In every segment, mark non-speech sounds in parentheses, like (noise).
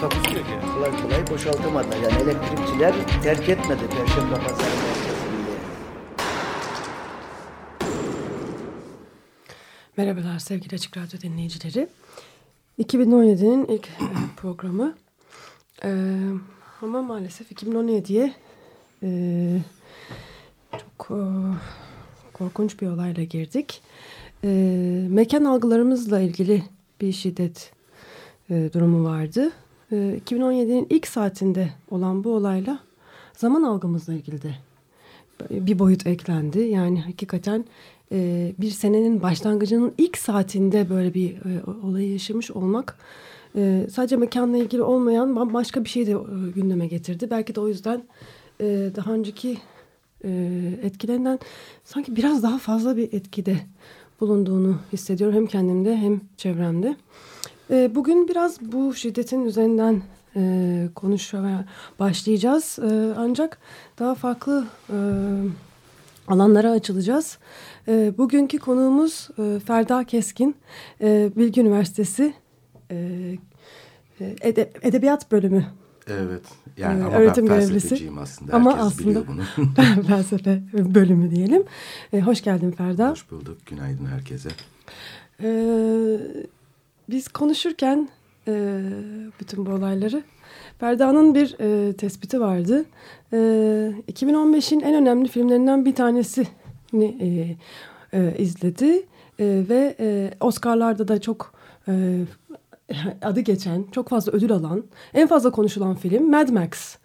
Takusu yok yani. kolay kolay boşaltamadılar. Yani elektrikçiler terk etmedi Perşembe Pazarı merkezini. Merhabalar sevgili Açık Radyo dinleyicileri. 2017'nin ilk e, programı. Ee, ama maalesef 2017'ye e, çok e, korkunç bir olayla girdik. E, mekan algılarımızla ilgili bir şiddet e, durumu vardı. E, 2017'nin ilk saatinde olan bu olayla zaman algımızla ilgili de bir boyut eklendi. Yani hakikaten e, bir senenin başlangıcının ilk saatinde böyle bir e, olayı yaşamış olmak e, sadece mekanla ilgili olmayan başka bir şey de gündeme getirdi. Belki de o yüzden daha önceki etkilerinden sanki biraz daha fazla bir etkide bulunduğunu hissediyorum. Hem kendimde hem çevremde. E, bugün biraz bu şiddetin üzerinden e, konuşmaya başlayacağız. E, ancak daha farklı e, alanlara açılacağız. E, bugünkü konuğumuz e, Ferda Keskin, e, Bilgi Üniversitesi e, ede, Edebiyat Bölümü Evet. Yani Ee, ama öğretim ben felsefeciyim aslında. Ama Herkes aslında- bunu. (laughs) Felsefe Bölümü diyelim. Hoş geldin Ferda. Hoş bulduk. Günaydın herkese. Ee, biz konuşurken e, bütün bu olayları Ferda'nın bir e, tespiti vardı. E, 2015'in en önemli filmlerinden bir tanesini e, e, izledi E, ve e, Oscar'larda da çok e, adı geçen, çok fazla ödül alan, en fazla konuşulan film Mad Max.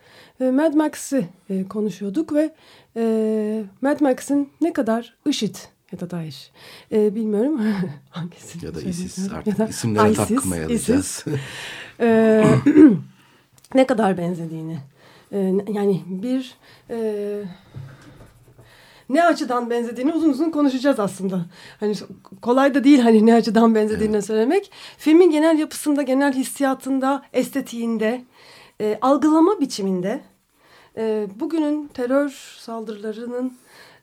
E, Mad Max'i e, konuşuyorduk ve e, Mad Max'in ne kadar IŞİD ya da DAEŞ e, bilmiyorum (laughs) hangisini Ya da. ISIS Ya artık da isimlere ISIS, takmayalacağız. ISIS. (laughs) E, (clears throat) ne kadar benzediğini e, yani bir e, ne açıdan benzediğini uzun uzun konuşacağız aslında. Hani kolay da değil hani ne açıdan benzediğini söylemek. Filmin genel yapısında, genel hissiyatında, estetiğinde, e, algılama biçiminde e, bugünün terör saldırılarının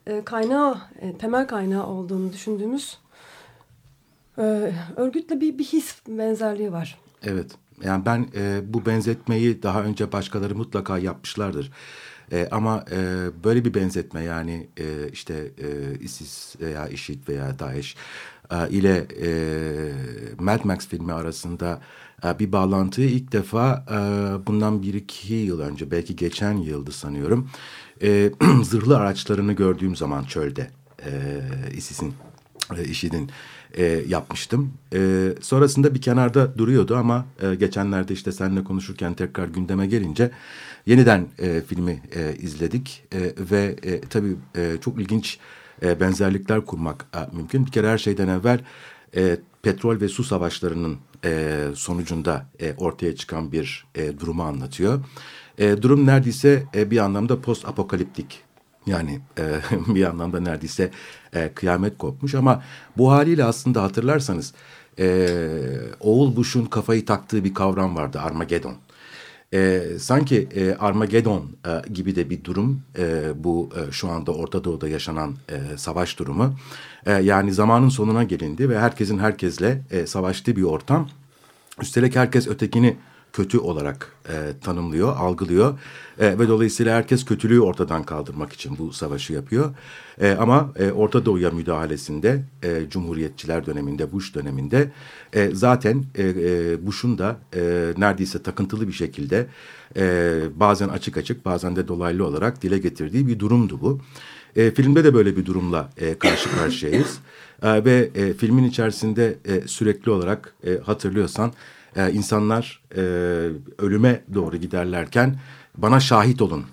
e, kaynağı, e, temel kaynağı olduğunu düşündüğümüz e, örgütle bir, bir his benzerliği var. Evet. Yani ben e, bu benzetmeyi daha önce başkaları mutlaka yapmışlardır. E, ama e, böyle bir benzetme yani e, işte e, ISIS veya IŞİD veya DAEŞ e, ile e, Mad Max filmi arasında e, bir bağlantıyı ilk defa e, bundan bir iki yıl önce belki geçen yıldı sanıyorum e, (clears throat) zırhlı araçlarını gördüğüm zaman çölde e, ISIS'in e, IŞİD'in e, yapmıştım. E, sonrasında bir kenarda duruyordu ama e, geçenlerde işte seninle konuşurken tekrar gündeme gelince yeniden e, filmi e, izledik e, ve e, tabii e, çok ilginç e, benzerlikler kurmak e, mümkün. Bir kere her şeyden evvel e, petrol ve su savaşlarının e, sonucunda e, ortaya çıkan bir e, durumu anlatıyor. E, durum neredeyse e, bir anlamda post apokaliptik yani e, (laughs) bir anlamda neredeyse e, kıyamet kopmuş ama bu haliyle aslında hatırlarsanız e, Oğul Bush'un kafayı taktığı bir kavram vardı Armageddon. E, sanki e, Armageddon e, gibi de bir durum e, bu e, şu anda Orta Doğu'da yaşanan e, savaş durumu. E, yani zamanın sonuna gelindi ve herkesin herkesle e, savaştığı bir ortam. Üstelik herkes ötekini kötü olarak e, tanımlıyor, algılıyor e, ve dolayısıyla herkes kötülüğü ortadan kaldırmak için bu savaşı yapıyor. E, ama e, Orta Doğu'ya müdahalesinde e, Cumhuriyetçiler döneminde, Bush döneminde e, zaten e, e, Bush'un da e, neredeyse takıntılı bir şekilde e, bazen açık açık bazen de dolaylı olarak dile getirdiği bir durumdu bu. E, filmde de böyle bir durumla e, karşı karşıyayız. E, ve e, filmin içerisinde e, sürekli olarak e, hatırlıyorsan e, insanlar e, ölüme doğru giderlerken bana şahit olun.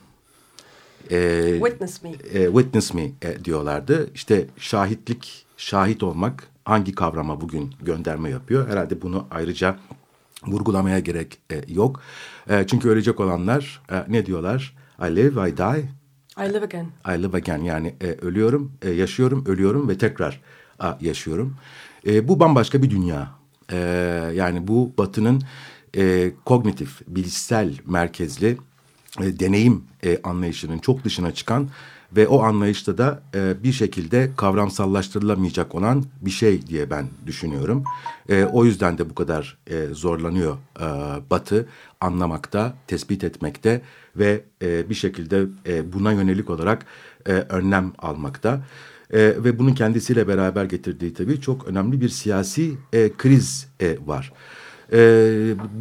E, Witness me. e, witness me e, diyorlardı. İşte şahitlik, şahit olmak hangi kavrama bugün gönderme yapıyor? Herhalde bunu ayrıca vurgulamaya gerek e, yok. E, çünkü ölecek olanlar e, ne diyorlar? I live, I die, I live again. I live again. Yani e, ölüyorum, e, yaşıyorum, ölüyorum ve tekrar a, yaşıyorum. E, bu bambaşka bir dünya. E, yani bu Batı'nın e, kognitif, bilişsel merkezli e, deneyim e, anlayışının çok dışına çıkan ve o anlayışta da e, bir şekilde kavramsallaştırılamayacak olan bir şey diye ben düşünüyorum. E, o yüzden de bu kadar e, zorlanıyor e, Batı anlamakta, tespit etmekte ve e, bir şekilde e, buna yönelik olarak e, önlem almakta. E, ve bunun kendisiyle beraber getirdiği tabii çok önemli bir siyasi e, kriz e, var. E,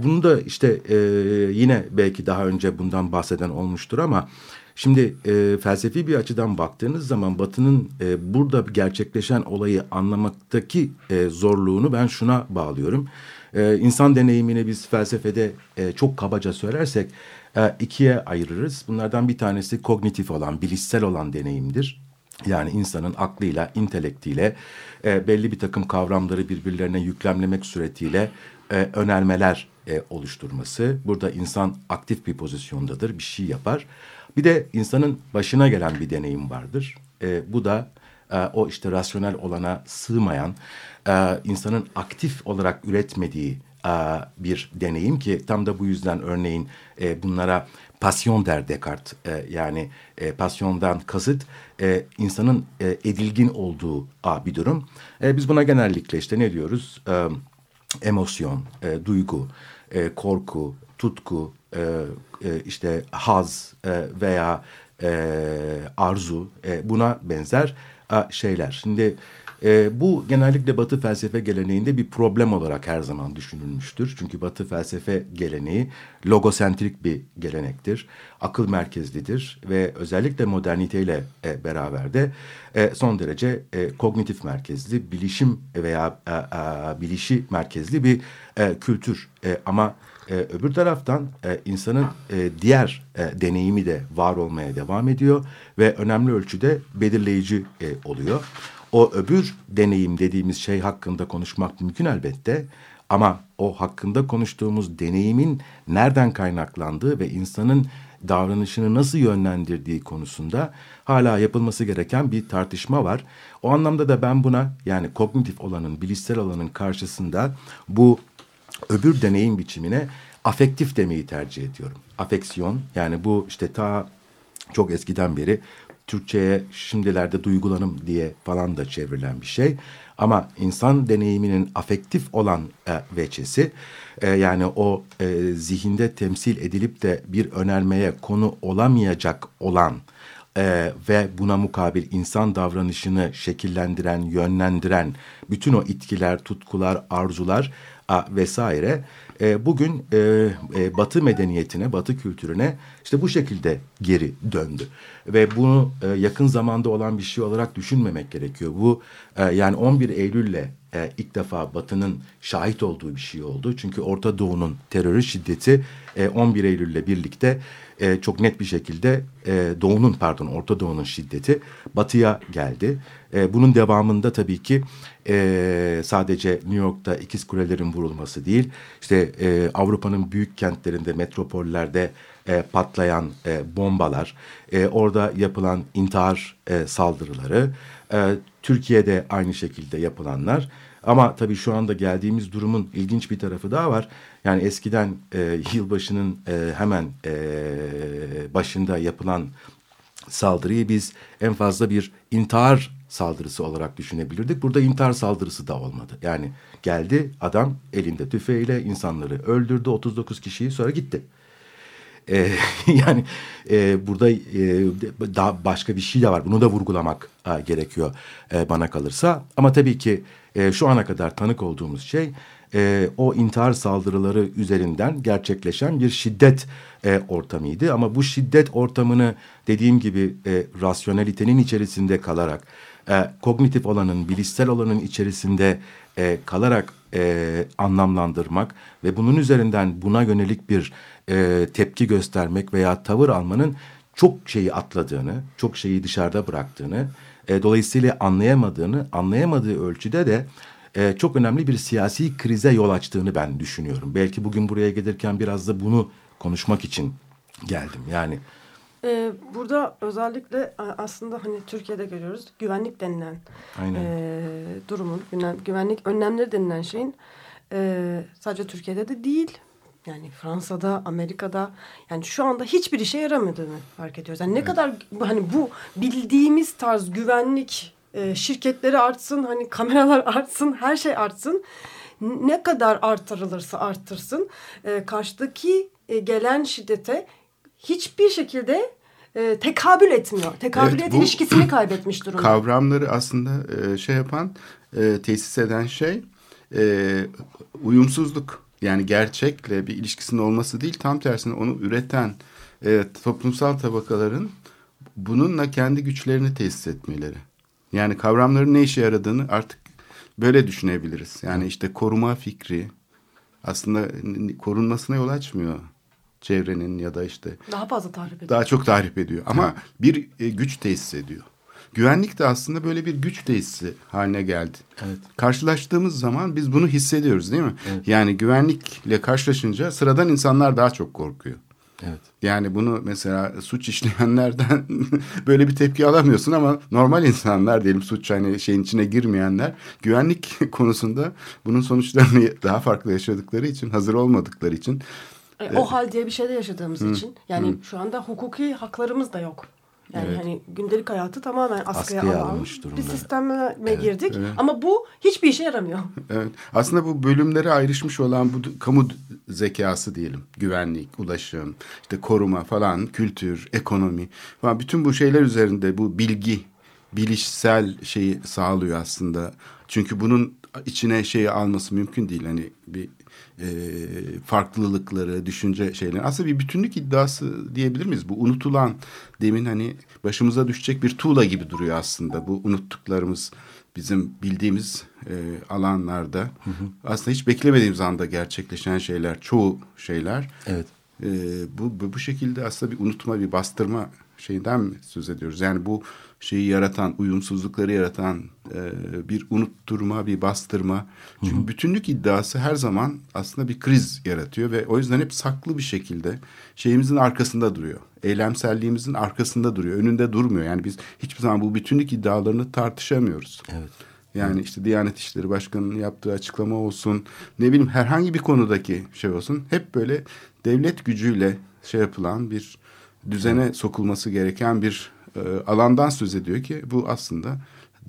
bunu da işte e, yine belki daha önce bundan bahseden olmuştur ama şimdi e, felsefi bir açıdan baktığınız zaman Batı'nın e, burada gerçekleşen olayı anlamaktaki e, zorluğunu ben şuna bağlıyorum. E, insan deneyimini biz felsefede e, çok kabaca söylersek e, ikiye ayırırız. Bunlardan bir tanesi kognitif olan, bilişsel olan deneyimdir. Yani insanın aklıyla, intelektiyle e, belli bir takım kavramları birbirlerine yüklemlemek suretiyle e, önermeler e, oluşturması. Burada insan aktif bir pozisyondadır, bir şey yapar. Bir de insanın başına gelen bir deneyim vardır. E, bu da e, o işte rasyonel olana sığmayan, e, insanın aktif olarak üretmediği e, bir deneyim ki tam da bu yüzden örneğin e, bunlara pasyon der Descartes. E, yani e, pasyondan kasıt e, insanın e, edilgin olduğu a, bir durum. E, biz buna genellikle işte ne diyoruz? E, emosyon, e, duygu, e, korku, tutku, e, e, işte haz e, veya e, arzu e, buna benzer e, şeyler. Şimdi e, bu genellikle Batı felsefe geleneğinde bir problem olarak her zaman düşünülmüştür. Çünkü Batı felsefe geleneği logosentrik bir gelenektir. Akıl merkezlidir ve özellikle moderniteyle e, beraber de e, son derece e, kognitif merkezli, bilişim veya e, e, bilişi merkezli bir e, kültür. E, ama e, öbür taraftan e, insanın e, diğer e, deneyimi de var olmaya devam ediyor ve önemli ölçüde belirleyici e, oluyor. O öbür deneyim dediğimiz şey hakkında konuşmak mümkün elbette. Ama o hakkında konuştuğumuz deneyimin nereden kaynaklandığı ve insanın davranışını nasıl yönlendirdiği konusunda hala yapılması gereken bir tartışma var. O anlamda da ben buna yani kognitif olanın, bilişsel olanın karşısında bu öbür deneyim biçimine afektif demeyi tercih ediyorum. Afeksiyon yani bu işte ta çok eskiden beri Türkçe'ye şimdilerde duygulanım diye falan da çevrilen bir şey. Ama insan deneyiminin afektif olan e, veçesi e, yani o e, zihinde temsil edilip de bir önermeye konu olamayacak olan e, ve buna mukabil insan davranışını şekillendiren, yönlendiren bütün o itkiler, tutkular, arzular a, vesaire e, bugün e, e, Batı medeniyetine, Batı kültürüne işte bu şekilde geri döndü. Ve bunu e, yakın zamanda olan bir şey olarak düşünmemek gerekiyor. Bu e, yani 11 Eylül'le e, ilk defa Batı'nın şahit olduğu bir şey oldu. Çünkü Orta Doğu'nun terörü şiddeti e, 11 Eylül'le birlikte e, çok net bir şekilde e, Doğu'nun pardon Orta Doğu'nun şiddeti Batı'ya geldi. E, bunun devamında tabii ki e, sadece New York'ta ikiz kulelerin vurulması değil, işte e, Avrupa'nın büyük kentlerinde, metropollerde e, patlayan e, bombalar, e, orada yapılan intihar e, saldırıları, e, Türkiye'de aynı şekilde yapılanlar. Ama tabii şu anda geldiğimiz durumun ilginç bir tarafı daha var. Yani eskiden e, yılbaşının e, hemen e, başında yapılan saldırıyı biz en fazla bir intihar saldırısı olarak düşünebilirdik. Burada intihar saldırısı da olmadı. Yani geldi adam elinde tüfeğiyle insanları öldürdü 39 kişiyi sonra gitti. Ee, (laughs) yani e, burada e, daha başka bir şey de var. Bunu da vurgulamak e, gerekiyor e, bana kalırsa. Ama tabii ki e, şu ana kadar tanık olduğumuz şey e, o intihar saldırıları üzerinden gerçekleşen bir şiddet e, ortamıydı. Ama bu şiddet ortamını dediğim gibi e, rasyonelitenin içerisinde kalarak, e, kognitif olanın, bilişsel olanın içerisinde e, kalarak e, anlamlandırmak ve bunun üzerinden buna yönelik bir e, tepki göstermek veya tavır almanın çok şeyi atladığını, çok şeyi dışarıda bıraktığını, e, dolayısıyla anlayamadığını, anlayamadığı ölçüde de e, çok önemli bir siyasi krize yol açtığını ben düşünüyorum. Belki bugün buraya gelirken biraz da bunu konuşmak için geldim. Yani Ee, burada özellikle a- aslında hani Türkiye'de görüyoruz güvenlik denilen Aynen. e, durumun, güven- güvenlik önlemleri denilen şeyin e, sadece Türkiye'de de değil. Yani Fransa'da, Amerika'da yani şu anda hiçbir işe yaramadığını fark ediyoruz. Yani ne kadar hani bu bildiğimiz tarz güvenlik e, şirketleri artsın, hani kameralar (laughs) artsın, her şey artsın. Ne kadar artırılırsa arttırsın e, karşıdaki e, gelen şiddete hiçbir şekilde e, tekabül etmiyor. Tekabüliyet Evet, bu- ilişkisini (clears throat) kaybetmiş durumda. Kavramları aslında e, şey yapan, e, tesis eden şey e, uyumsuzluk. Yani gerçekle bir ilişkisinin olması değil, tam tersine onu üreten e, toplumsal tabakaların bununla kendi güçlerini tesis etmeleri. Yani kavramların ne işe yaradığını artık böyle düşünebiliriz. Yani işte koruma fikri aslında korunmasına yol açmıyor çevrenin ya da işte Daha fazla tahrip ediyor. daha çok tahrip ediyor. Ama bir e, güç tesis ediyor. Güvenlik de aslında böyle bir güç tesisi haline geldi. Evet. Karşılaştığımız zaman biz bunu hissediyoruz değil mi? Yani güvenlikle karşılaşınca sıradan insanlar daha çok korkuyor. evet. Yani bunu mesela suç işleyenlerden (laughs) böyle bir tepki alamıyorsun ama normal insanlar diyelim suç hani şeyin içine girmeyenler güvenlik (laughs) konusunda bunun sonuçlarını daha farklı yaşadıkları için hazır olmadıkları için E, o hal diye bir şeyde yaşadığımız için yani şu anda hukuki haklarımız da yok. Yani Evet. hani gündelik hayatı tamamen askıya, Askıya alan alınmış durumda. bir sisteme girdik. Ama bu hiçbir işe yaramıyor. (laughs) Evet. Aslında bu bölümlere ayrışmış olan bu kamu zekası diyelim. Güvenlik, ulaşım, işte koruma falan, kültür, ekonomi falan bütün bu şeyler üzerinde bu bilgi, bilişsel şeyi sağlıyor aslında. Çünkü bunun içine şeyi alması mümkün değil. Hani bir e, farklılıkları, düşünce şeyleri. Aslında bir bütünlük iddiası diyebilir miyiz? Bu unutulan demin hani başımıza düşecek bir tuğla gibi duruyor aslında. Bu unuttuklarımız bizim bildiğimiz e, alanlarda aslında hiç beklemediğimiz anda gerçekleşen şeyler, çoğu şeyler. Evet. E, bu, bu bu şekilde aslında bir unutma, bir bastırma şeyinden mi söz ediyoruz? Yani bu şeyi yaratan, uyumsuzlukları yaratan e, bir unutturma, bir bastırma. Çünkü bütünlük iddiası her zaman aslında bir kriz yaratıyor ve o yüzden hep saklı bir şekilde şeyimizin arkasında duruyor. Eylemselliğimizin arkasında duruyor, önünde durmuyor. Yani biz hiçbir zaman bu bütünlük iddialarını tartışamıyoruz. Evet. Yani işte Diyanet İşleri Başkanı'nın yaptığı açıklama olsun, ne bileyim herhangi bir konudaki şey olsun. Hep böyle devlet gücüyle şey yapılan bir düzene sokulması gereken bir e, alandan söz ediyor ki bu aslında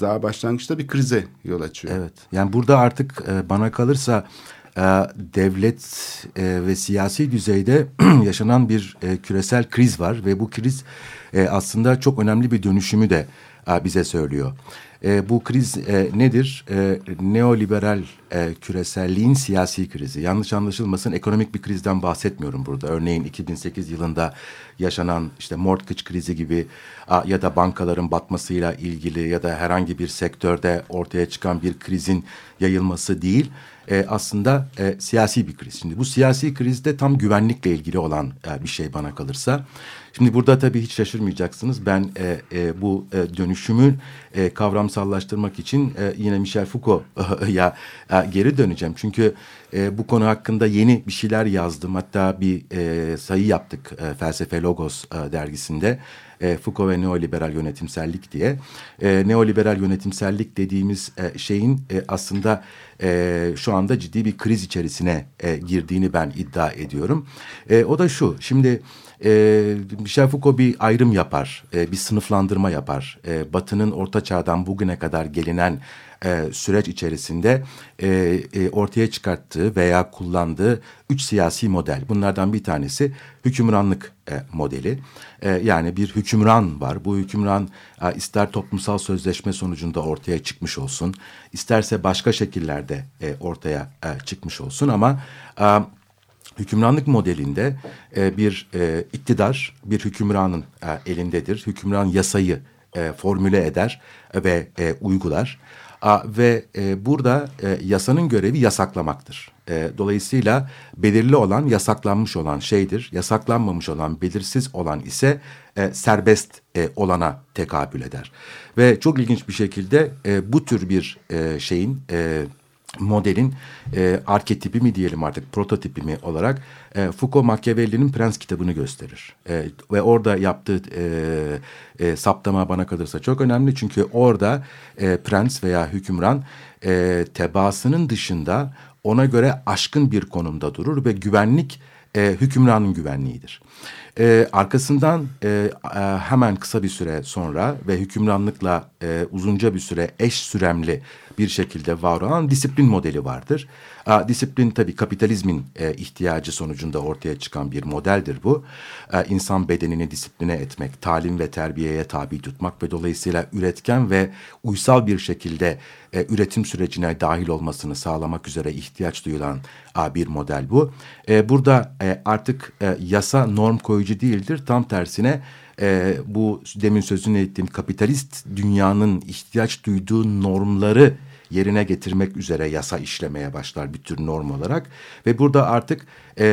daha başlangıçta bir krize yol açıyor. Evet. Yani burada artık e, bana kalırsa e, devlet e, ve siyasi düzeyde (clears throat) yaşanan bir e, küresel kriz var ve bu kriz e, aslında çok önemli bir dönüşümü de bize söylüyor. E, bu kriz e, nedir? E, neoliberal e, küreselliğin siyasi krizi. Yanlış anlaşılmasın ekonomik bir krizden bahsetmiyorum burada. Örneğin 2008 yılında yaşanan işte mortgage krizi gibi a, ya da bankaların batmasıyla ilgili ya da herhangi bir sektörde ortaya çıkan bir krizin yayılması değil. E, aslında e, siyasi bir kriz. Şimdi bu siyasi krizde tam güvenlikle ilgili olan e, bir şey bana kalırsa. Şimdi burada tabii hiç şaşırmayacaksınız. Ben e, e, bu e, dönüşümü e, kavramsallaştırmak için e, yine Michel Foucault'a (laughs) e, geri döneceğim. Çünkü e, bu konu hakkında yeni bir şeyler yazdım. Hatta bir e, sayı yaptık e, Felsefe Logos e, dergisinde. E, Foucault ve neoliberal yönetimsellik diye. E, neoliberal yönetimsellik dediğimiz e, şeyin e, aslında e, şu anda ciddi bir kriz içerisine e, girdiğini ben iddia ediyorum. E, o da şu, şimdi e, Michel Foucault bir ayrım yapar, e, bir sınıflandırma yapar. E, Batı'nın orta çağdan bugüne kadar gelinen e, süreç içerisinde e, e, ortaya çıkarttığı veya kullandığı üç siyasi model. Bunlardan bir tanesi hükümranlık e, modeli. E, yani bir hükümran var. Bu hükümran e, ister toplumsal sözleşme sonucunda ortaya çıkmış olsun, isterse başka şekillerde e, ortaya e, çıkmış olsun ama... E, Hükümranlık modelinde e, bir e, iktidar bir hükümranın e, elindedir. Hükümran yasayı formüle eder ve uygular. Ve e, burada e, yasanın görevi yasaklamaktır. E, dolayısıyla belirli olan yasaklanmış olan şeydir. Yasaklanmamış olan belirsiz olan ise e, serbest e, olana tekabül eder. Ve çok ilginç bir şekilde e, bu tür bir e, şeyin... E, modelin e, arketipi mi diyelim artık prototipi mi olarak e, Foucault Machiavelli'nin Prens kitabını gösterir. E, ve orada yaptığı e, e, saptama bana kalırsa çok önemli. Çünkü orada e, prens veya hükümran e, tebaasının dışında ona göre aşkın bir konumda durur ve güvenlik e, hükümranın güvenliğidir. E, arkasından e, hemen kısa bir süre sonra ve hükümranlıkla e, uzunca bir süre eş süremli bir şekilde var olan disiplin modeli vardır. E, disiplin tabii kapitalizmin e, ihtiyacı sonucunda ortaya çıkan bir modeldir bu. E, insan bedenini disipline etmek, talim ve terbiyeye tabi tutmak ve dolayısıyla üretken ve uysal bir şekilde e, üretim sürecine dahil olmasını sağlamak üzere ihtiyaç duyulan e, bir model bu. E, burada e, artık e, yasa norm koyucu değildir. Tam tersine e, bu demin sözünü ettiğim kapitalist dünyanın ihtiyaç duyduğu normları yerine getirmek üzere yasa işlemeye başlar bir tür norm olarak. Ve burada artık e,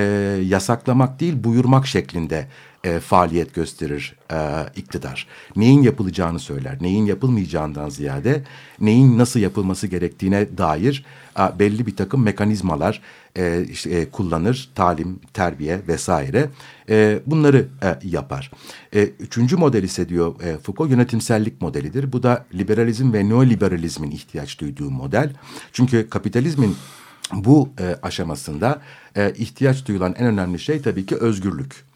yasaklamak değil buyurmak şeklinde e, faaliyet gösterir e, iktidar. Neyin yapılacağını söyler, neyin yapılmayacağından ziyade neyin nasıl yapılması gerektiğine dair e, belli bir takım mekanizmalar e, işte, e, kullanır. Talim, terbiye vesaire e, bunları e, yapar. E, üçüncü model ise diyor e, Foucault yönetimsellik modelidir. Bu da liberalizm ve neoliberalizmin ihtiyaç duyduğu model. Çünkü kapitalizmin bu e, aşamasında e, ihtiyaç duyulan en önemli şey tabii ki özgürlük.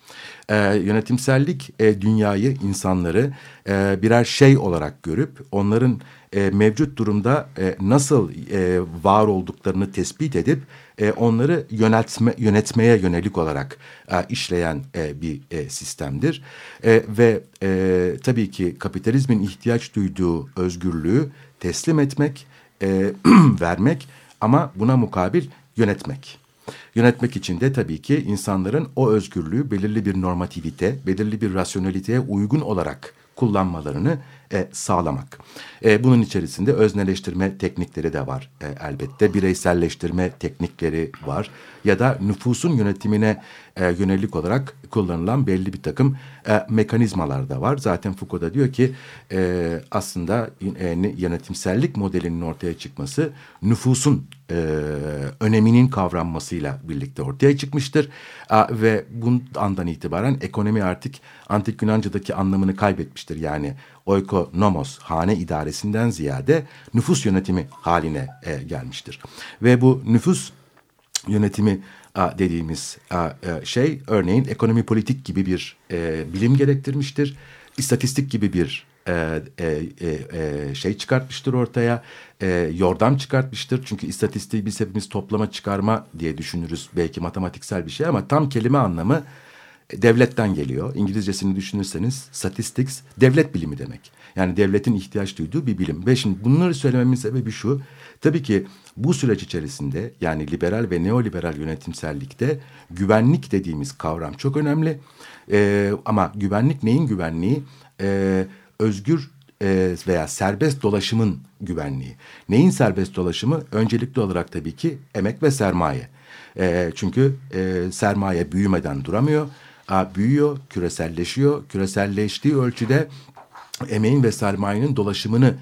E, yönetimsellik e, dünyayı, insanları e, birer şey olarak görüp onların e, mevcut durumda e, nasıl e, var olduklarını tespit edip e, onları yönetme, yönetmeye yönelik olarak e, işleyen e, bir e, sistemdir. E, ve e, tabii ki kapitalizmin ihtiyaç duyduğu özgürlüğü teslim etmek, e, (clears throat) vermek ama buna mukabil yönetmek. Yönetmek için de tabii ki insanların o özgürlüğü belirli bir normativite, belirli bir rasyonaliteye uygun olarak kullanmalarını e, sağlamak. E, bunun içerisinde özneleştirme teknikleri de var e, elbette. Bireyselleştirme teknikleri var. Ya da nüfusun yönetimine e, yönelik olarak kullanılan belli bir takım e, mekanizmalar da var. Zaten Foucault da diyor ki e, aslında e, yönetimsellik modelinin ortaya çıkması nüfusun e, öneminin kavranmasıyla birlikte ortaya çıkmıştır. E, ve bundan itibaren ekonomi artık antik Yunanca'daki anlamını kaybetmiştir. Yani oikonomos, hane idaresinden ziyade nüfus yönetimi haline e, gelmiştir. Ve bu nüfus yönetimi dediğimiz e, şey örneğin ekonomi politik gibi bir e, bilim gerektirmiştir. İstatistik gibi bir e, e, e, e, şey çıkartmıştır ortaya, e, yordam çıkartmıştır. Çünkü istatistiği biz hepimiz toplama çıkarma diye düşünürüz. Belki matematiksel bir şey ama tam kelime anlamı devletten geliyor. İngilizcesini düşünürseniz statistics devlet bilimi demek. Yani devletin ihtiyaç duyduğu bir bilim. Ve şimdi bunları söylememin sebebi şu. Tabii ki bu süreç içerisinde yani liberal ve neoliberal yönetimsellikte güvenlik dediğimiz kavram çok önemli. Ee, ama güvenlik neyin güvenliği? Ee, özgür e, veya serbest dolaşımın güvenliği. Neyin serbest dolaşımı? Öncelikli olarak tabii ki emek ve sermaye. E, çünkü e, sermaye büyümeden duramıyor. Büyüyor, küreselleşiyor. Küreselleştiği ölçüde emeğin ve sermayenin dolaşımını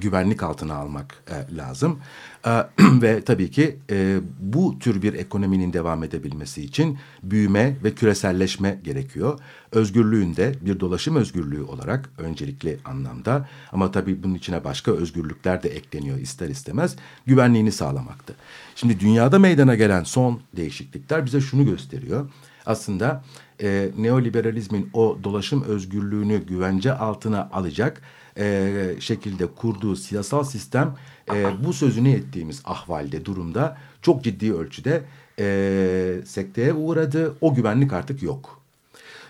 güvenlik altına almak lazım. (clears throat) Ve tabii ki e, bu tür bir ekonominin devam edebilmesi için büyüme ve küreselleşme gerekiyor. Özgürlüğün de bir dolaşım özgürlüğü olarak öncelikli anlamda ama tabii bunun içine başka özgürlükler de ekleniyor ister istemez güvenliğini sağlamaktı. Şimdi dünyada meydana gelen son değişiklikler bize şunu gösteriyor. Aslında e, neoliberalizmin o dolaşım özgürlüğünü güvence altına alacak e, şekilde kurduğu siyasal sistem e, bu sözünü ettiğimiz ahvalde durumda çok ciddi ölçüde e, sekteye uğradı. O güvenlik artık yok.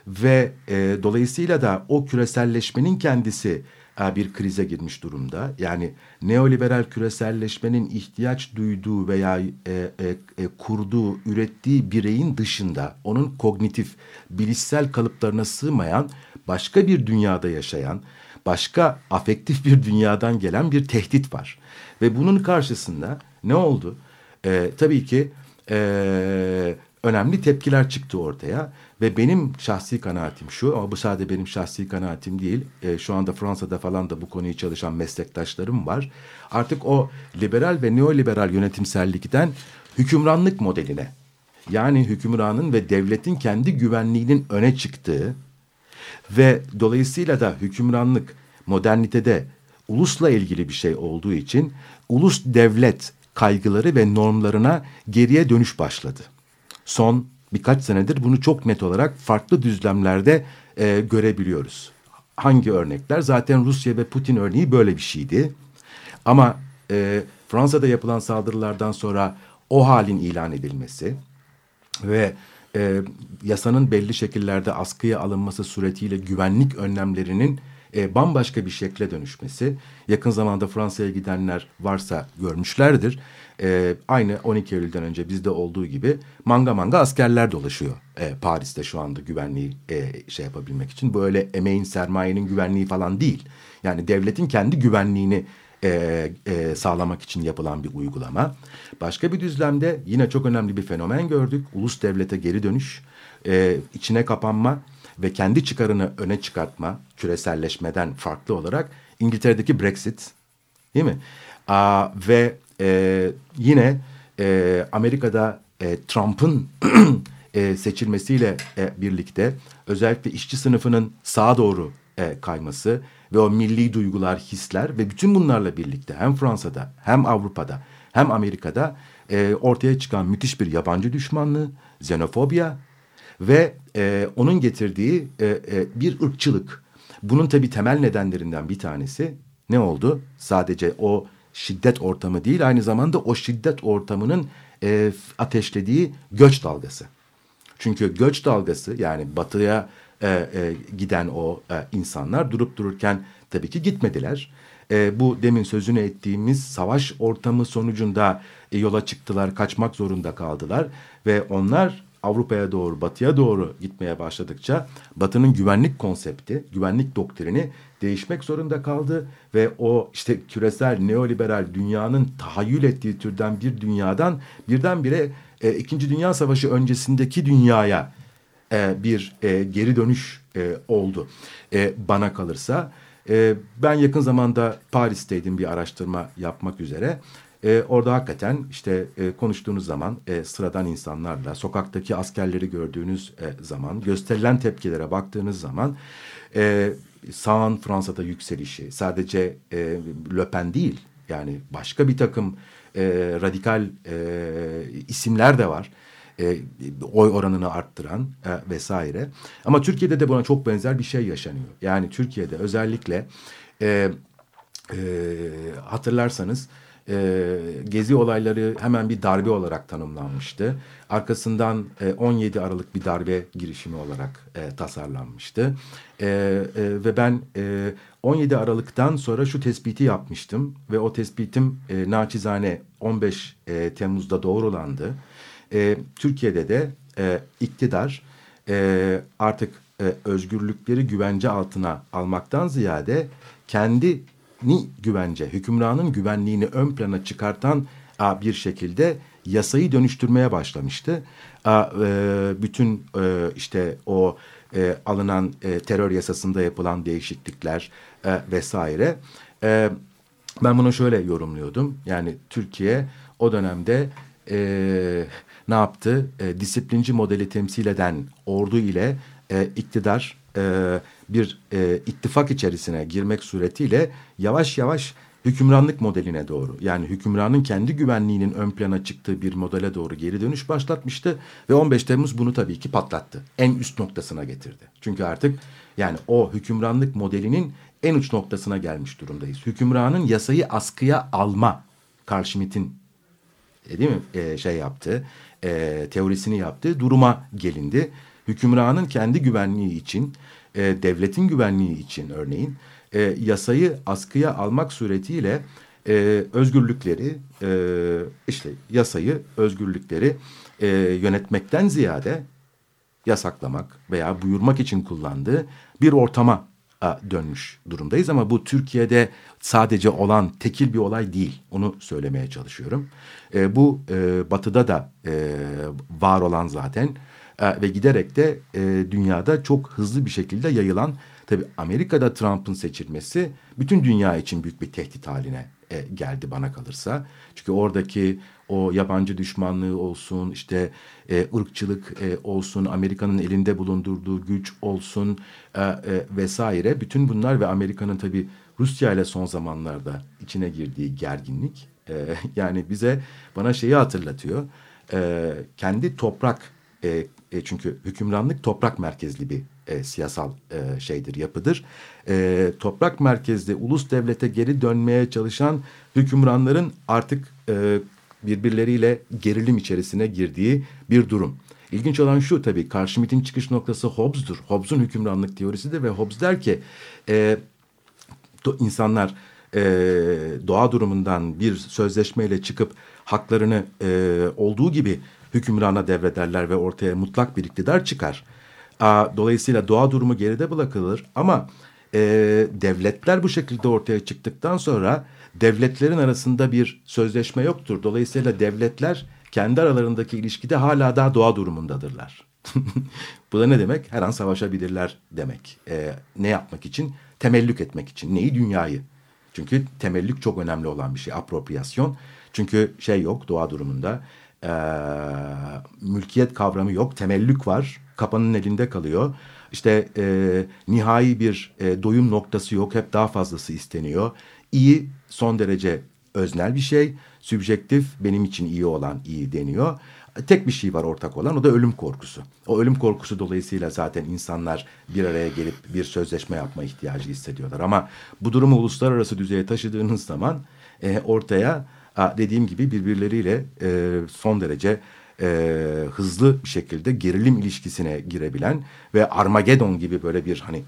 Ve e, dolayısıyla da o küreselleşmenin kendisi e, bir krize girmiş durumda. Yani neoliberal küreselleşmenin ihtiyaç duyduğu veya e, e, e, kurduğu, ürettiği bireyin dışında onun kognitif, bilişsel kalıplarına sığmayan başka bir dünyada yaşayan, başka afektif bir dünyadan gelen bir tehdit var. Ve bunun karşısında ne oldu? E, tabii ki e, önemli tepkiler çıktı ortaya Ve benim şahsi kanaatim şu ama bu sadece benim şahsi kanaatim değil. E, şu anda Fransa'da falan da bu konuyu çalışan meslektaşlarım var. Artık o liberal ve neoliberal yönetimsellikten hükümranlık modeline yani hükümranın ve devletin kendi güvenliğinin öne çıktığı ve dolayısıyla da hükümranlık modernitede ulusla ilgili bir şey olduğu için ulus devlet kaygıları ve normlarına geriye dönüş başladı. Son birkaç senedir bunu çok net olarak farklı düzlemlerde e, görebiliyoruz. Hangi örnekler? Zaten Rusya ve Putin örneği böyle bir şeydi. Ama e, Fransa'da yapılan saldırılardan sonra o halin ilan edilmesi ve e, yasanın belli şekillerde askıya alınması suretiyle güvenlik önlemlerinin e, bambaşka bir şekle dönüşmesi. Yakın zamanda Fransa'ya gidenler varsa görmüşlerdir. E, aynı 12 Eylül'den önce bizde olduğu gibi manga manga askerler dolaşıyor e, Paris'te şu anda güvenliği e, şey yapabilmek için. Böyle emeğin sermayenin güvenliği falan değil. Yani devletin kendi güvenliğini e, e, sağlamak için yapılan bir uygulama. Başka bir düzlemde yine çok önemli bir fenomen gördük. Ulus devlete geri dönüş, e, içine kapanma ve kendi çıkarını öne çıkartma küreselleşmeden farklı olarak İngiltere'deki Brexit değil mi? Aa, ve e, yine e, Amerika'da e, Trump'ın (clears throat) e, seçilmesiyle e, birlikte özellikle işçi sınıfının sağa doğru e, kayması ve o milli duygular, hisler ve bütün bunlarla birlikte hem Fransa'da hem Avrupa'da hem Amerika'da e, ortaya çıkan müthiş bir yabancı düşmanlığı, xenofobya ve e, onun getirdiği e, e, bir ırkçılık. Bunun tabii temel nedenlerinden bir tanesi ne oldu? Sadece o şiddet ortamı değil aynı zamanda o şiddet ortamının e, ateşlediği göç dalgası. Çünkü göç dalgası yani batıya e, e, giden o e, insanlar durup dururken tabii ki gitmediler. E, bu demin sözünü ettiğimiz savaş ortamı sonucunda e, yola çıktılar, kaçmak zorunda kaldılar ve onlar Avrupa'ya doğru, batıya doğru gitmeye başladıkça batının güvenlik konsepti, güvenlik doktrini değişmek zorunda kaldı ve o işte küresel neoliberal dünyanın tahayyül ettiği türden bir dünyadan birdenbire e, İkinci Dünya Savaşı öncesindeki dünyaya e, bir e, geri dönüş e, oldu bana kalırsa. Ben yakın zamanda Paris'teydim bir araştırma yapmak üzere. Orada hakikaten işte konuştuğunuz zaman sıradan insanlarla, sokaktaki askerleri gördüğünüz zaman, gösterilen tepkilere baktığınız zaman e, sağın Fransa'da yükselişi sadece e, Le Pen değil yani başka bir takım e, radikal e, isimler de var e, oy oranını arttıran e, vesaire. Ama Türkiye'de de buna çok benzer bir şey yaşanıyor. Yani Türkiye'de özellikle e, e, hatırlarsanız e, gezi olayları hemen bir darbe olarak tanımlanmıştı. Arkasından e, 17 Aralık bir darbe girişimi olarak e, tasarlanmıştı. E, e, ve ben e, 17 Aralık'tan sonra şu tespiti yapmıştım ve o tespitim e, naçizane 15 e, Temmuz'da doğrulandı e, Türkiye'de de e, iktidar e, artık e, özgürlükleri güvence altına almaktan ziyade kendini güvence, hükümranın güvenliğini ön plana çıkartan a, bir şekilde yasayı dönüştürmeye başlamıştı. A, e, bütün e, işte o e, alınan e, terör yasasında yapılan değişiklikler e, vesaire. E, ben bunu şöyle yorumluyordum. Yani Türkiye o dönemde e, ne yaptı? E, disiplinci modeli temsil eden ordu ile e, iktidar e, bir e, ittifak içerisine girmek suretiyle yavaş yavaş hükümranlık modeline doğru yani hükümranın kendi güvenliğinin ön plana çıktığı bir modele doğru geri dönüş başlatmıştı ve 15 Temmuz bunu tabii ki patlattı. En üst noktasına getirdi. Çünkü artık yani o hükümranlık modelinin en uç noktasına gelmiş durumdayız. Hükümranın yasayı askıya alma Carl Schmitt'in e, değil mi e, şey yaptı e, teorisini yaptığı duruma gelindi. Hükümranın kendi güvenliği için, e, devletin güvenliği için örneğin e, yasayı askıya almak suretiyle e, özgürlükleri, e, işte yasayı, özgürlükleri e, yönetmekten ziyade yasaklamak veya buyurmak için kullandığı bir ortama dönmüş durumdayız ama bu Türkiye'de sadece olan tekil bir olay değil. Onu söylemeye çalışıyorum. E, bu e, batıda da e, var olan zaten E, ve giderek de e, dünyada çok hızlı bir şekilde yayılan tabii Amerika'da Trump'ın seçilmesi bütün dünya için büyük bir tehdit haline e, geldi bana kalırsa. Çünkü oradaki o yabancı düşmanlığı olsun, işte e, ırkçılık e, olsun, Amerika'nın elinde bulundurduğu güç olsun e, e, vesaire. Bütün bunlar ve Amerika'nın tabii Rusya ile son zamanlarda içine girdiği gerginlik e, (laughs) yani bize bana şeyi hatırlatıyor. E, kendi toprak e, e, çünkü hükümranlık toprak merkezli bir e, siyasal e, şeydir, yapıdır. E, toprak merkezli ulus devlete geri dönmeye çalışan hükümranların artık e, birbirleriyle gerilim içerisine girdiği bir durum. İlginç olan şu tabii Carl Schmitt'in çıkış noktası Hobbes'dur. Hobbes'un hükümranlık teorisidir ve Hobbes der ki e, insanlar e, doğa durumundan bir sözleşmeyle çıkıp haklarını e, olduğu gibi hükümrana devrederler ve ortaya mutlak bir iktidar çıkar. Dolayısıyla doğa durumu geride bırakılır ama e, devletler bu şekilde ortaya çıktıktan sonra devletlerin arasında bir sözleşme yoktur. Dolayısıyla devletler kendi aralarındaki ilişkide hala daha doğa durumundadırlar. (laughs) bu da ne demek? Her an savaşabilirler demek. E, ne yapmak için? Temellük etmek için. Neyi? Dünyayı. Çünkü temellük çok önemli olan bir şey. Apropriyasyon. Çünkü şey yok doğa durumunda. E, mülkiyet kavramı yok. Temellük var kapanın elinde kalıyor. İşte e, nihai bir e, doyum noktası yok. Hep daha fazlası isteniyor. İyi son derece öznel bir şey. Sübjektif benim için iyi olan iyi deniyor. Tek bir şey var ortak olan o da ölüm korkusu. O ölüm korkusu dolayısıyla zaten insanlar bir araya gelip bir sözleşme yapma ihtiyacı hissediyorlar. Ama bu durumu uluslararası düzeye taşıdığınız zaman e, ortaya dediğim gibi birbirleriyle e, son derece e, hızlı bir şekilde gerilim ilişkisine girebilen ve Armageddon gibi böyle bir hani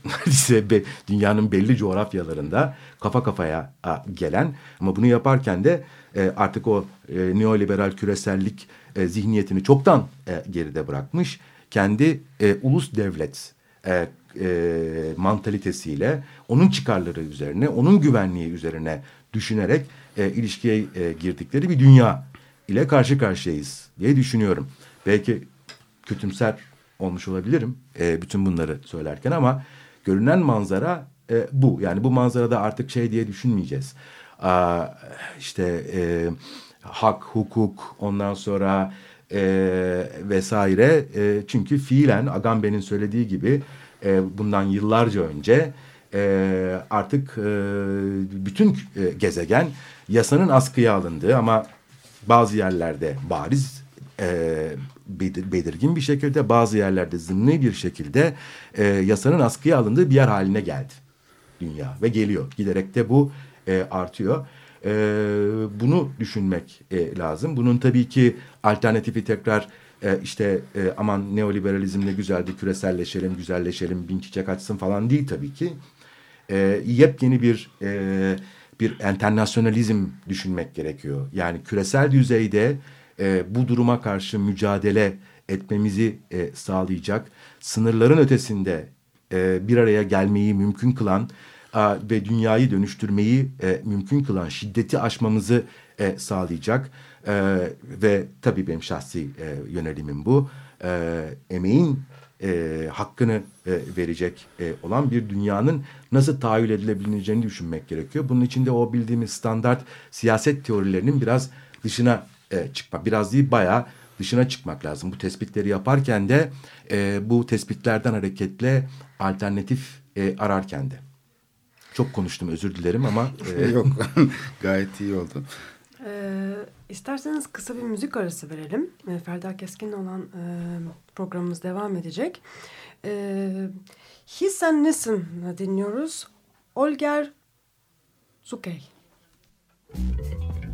(laughs) dünyanın belli coğrafyalarında kafa kafaya a, gelen ama bunu yaparken de e, artık o e, neoliberal küresellik e, zihniyetini çoktan e, geride bırakmış kendi e, ulus devlet e, e, mantalitesiyle onun çıkarları üzerine onun güvenliği üzerine düşünerek e, ilişkiye e, girdikleri bir dünya ile karşı karşıyayız diye düşünüyorum. Belki kötümser olmuş olabilirim e, bütün bunları söylerken ama görünen manzara e, bu. Yani bu manzarada artık şey diye düşünmeyeceğiz. Aa, işte e, hak, hukuk ondan sonra e, vesaire. E, çünkü fiilen Agamben'in söylediği gibi e, bundan yıllarca önce e, artık e, bütün e, gezegen yasanın askıya alındığı ama bazı yerlerde bariz e, belirgin bir şekilde bazı yerlerde zımni bir şekilde e, yasanın askıya alındığı bir yer haline geldi dünya ve geliyor. Giderek de bu e, artıyor. E, bunu düşünmek e, lazım. Bunun tabii ki alternatifi tekrar e, işte e, aman neoliberalizm ne güzeldi küreselleşelim, güzelleşelim, bin çiçek açsın falan değil tabii ki. E, yepyeni bir e, bir internasyonalizm düşünmek gerekiyor. Yani küresel düzeyde e, bu duruma karşı mücadele etmemizi e, sağlayacak, sınırların ötesinde e, bir araya gelmeyi mümkün kılan e, ve dünyayı dönüştürmeyi e, mümkün kılan şiddeti aşmamızı e, sağlayacak e, ve tabii benim şahsi e, yönelimim bu. E, emeğin e, hakkını e, verecek e, olan bir dünyanın nasıl tahayyül edilebileceğini düşünmek gerekiyor. Bunun için de o bildiğimiz standart siyaset teorilerinin biraz dışına e, çıkmak, biraz değil bayağı dışına çıkmak lazım. Bu tespitleri yaparken de e, bu tespitlerden hareketle alternatif e, ararken de. Çok konuştum özür dilerim ama. E... (laughs) Yok (laughs) gayet iyi oldu. Ee, isterseniz kısa bir müzik arası verelim. E, Ferda Keskin'le olan e, programımız devam edecek. E, His and Listen dinliyoruz. Olger Zukey. Schwitzen